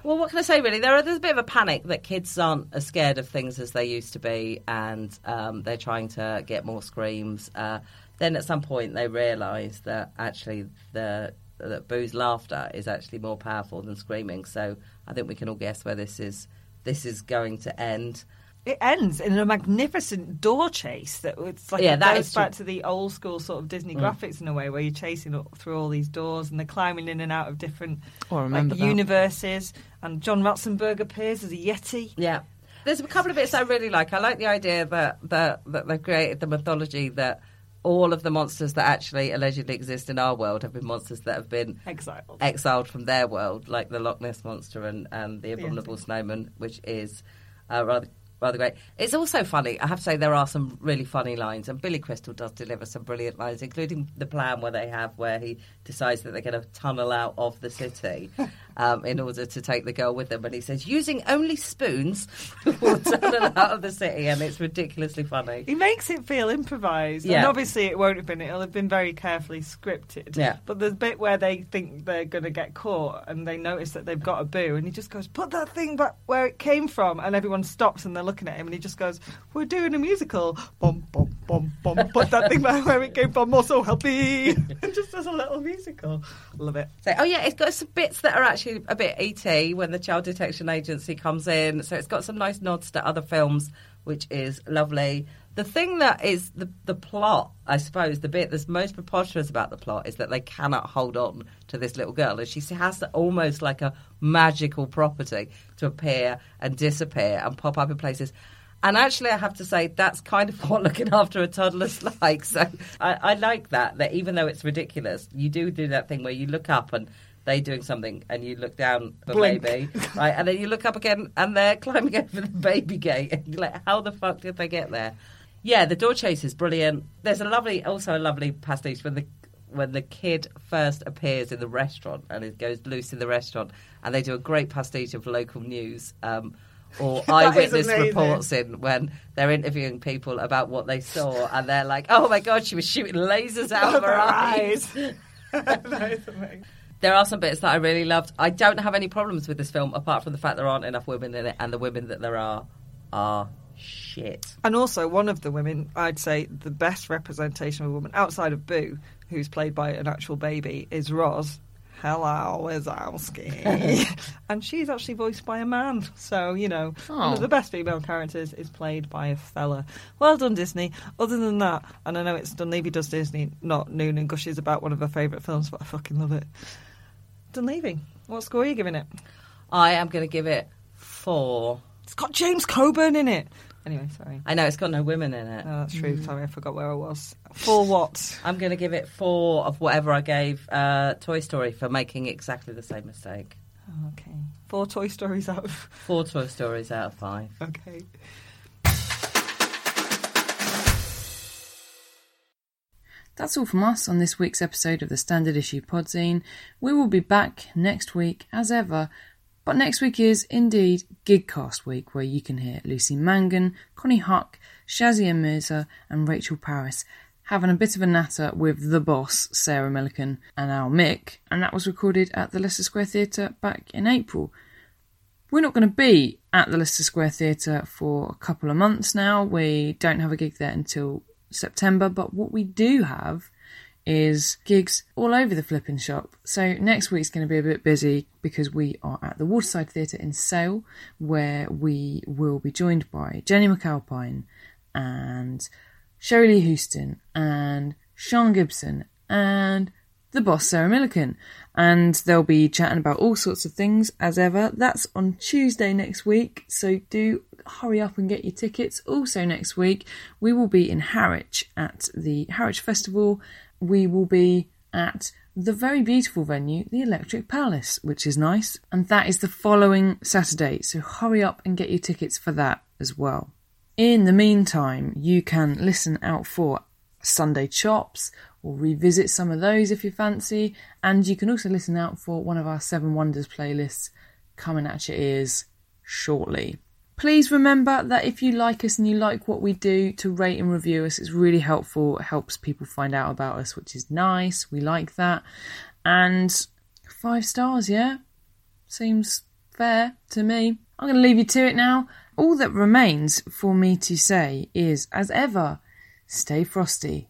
Well, what can I say really? There, there's a bit of a panic that kids aren't as scared of things as they used to be, and um, they're trying to get more screams. Uh, then at some point they realise that actually the that Boo's laughter is actually more powerful than screaming. So I think we can all guess where this is this is going to end. It ends in a magnificent door chase that it's like Yeah, it that goes is back to the old school sort of Disney Mm. graphics in a way where you're chasing up through all these doors and they're climbing in and out of different Oh, remember like, universes and John Ratzenberger appears as a yeti. Yeah. There's a couple of bits I really like. I like the idea that, that, that they've created the mythology that all of the monsters that actually allegedly exist in our world have been monsters that have been Exiled. exiled from their world, like the Loch Ness monster and, and the abominable snowman, which is uh, rather rather great. It's also funny. I have to say there are some really funny lines, and Billy Crystal does deliver some brilliant lines, including the plan where they have where he decides that they're going to tunnel out of the city um, in order to take the girl with them, and he says using only spoons will tunnel out of the city, and it's ridiculously funny. He makes it feel improvised. And obviously it won't have been. It'll have been very carefully scripted. Yeah. But a bit where they think they're going to get caught and they notice that they've got a boo and he just goes, put that thing back where it came from. And everyone stops and they're looking at him and he just goes, we're doing a musical. Bum, bum, bum, bum. Put that thing back where it came from. Also me. and just does a little musical. Love it. So, oh yeah, it's got some bits that are actually a bit ET when the Child Detection Agency comes in. So it's got some nice nods to other films, which is lovely. The thing that is the the plot, I suppose, the bit that's most preposterous about the plot is that they cannot hold on to this little girl, and she has to, almost like a magical property to appear and disappear and pop up in places. And actually, I have to say that's kind of what looking after a toddler's like. So I, I like that. That even though it's ridiculous, you do do that thing where you look up and they doing something, and you look down the Blink. baby, right, and then you look up again, and they're climbing over the baby gate, and you're like, how the fuck did they get there? Yeah, the door chase is brilliant. There's a lovely, also a lovely pastiche when the when the kid first appears in the restaurant and it goes loose in the restaurant, and they do a great pastiche of local news. Um, or eyewitness reports in when they're interviewing people about what they saw, and they're like, "Oh my god, she was shooting lasers out of her eyes." amazing. There are some bits that I really loved. I don't have any problems with this film, apart from the fact there aren't enough women in it, and the women that there are are shit. And also, one of the women, I'd say the best representation of a woman outside of Boo, who's played by an actual baby, is Roz. Hello, Wazowski. and she's actually voiced by a man. So, you know, one Oh. of the best female characters is played by a fella. Well done, Disney. Other than that, and I know it's Dunleavy Does Disney, not Noonan gushes about one of her favourite films, but I fucking love it. Dunleavy, what score are you giving it? I am going to give it four. It's got James Coburn in it. Anyway, sorry. I know it's got no women in it. No, that's true. Sorry, I forgot where I was. For what? I'm going to give it four of whatever I gave uh, Toy Story for making exactly the same mistake. Oh, okay. Four Toy Stories out of. Four Toy Stories out of five. Okay. That's all from us on this week's episode of the Standard Issue Podzine. We will be back next week as ever, but next week is indeed Gigcast week, where you can hear Lucy Mangan, Connie Huq, Shazia Mirza, and Rachel Parris having a bit of a natter with the boss, Sarah Millican, and our Mick, and that was recorded at the Leicester Square Theatre back in April. We're not going to be at the Leicester Square Theatre for a couple of months now. We don't have a gig there until September, but what we do have is gigs all over the flipping shop. So next week's going to be a bit busy because we are at the Waterside Theatre in Sale, where we will be joined by Jennie McAlpine and Sherry Lee Houston and Sian Gibson and the boss Sarah Millican, and they'll be chatting about all sorts of things as ever. That's on Tuesday next week, so do hurry up and get your tickets. Also, next week we will be in Harwich at the Harwich Festival. We will be at the very beautiful venue, the Electric Palace, which is nice, and that is the following Saturday. So hurry up and get your tickets for that as well. In the meantime, you can listen out for Sunday Chops or revisit some of those if you fancy. And you can also listen out for one of our Seven Wonders playlists coming at your ears shortly. Please remember that if you like us and you like what we do, to rate and review us. It's really helpful. It helps people find out about us, which is nice. We like that. And five stars, yeah? Seems fair to me. I'm going to leave you to it now. All that remains for me to say is, as ever, stay frosty.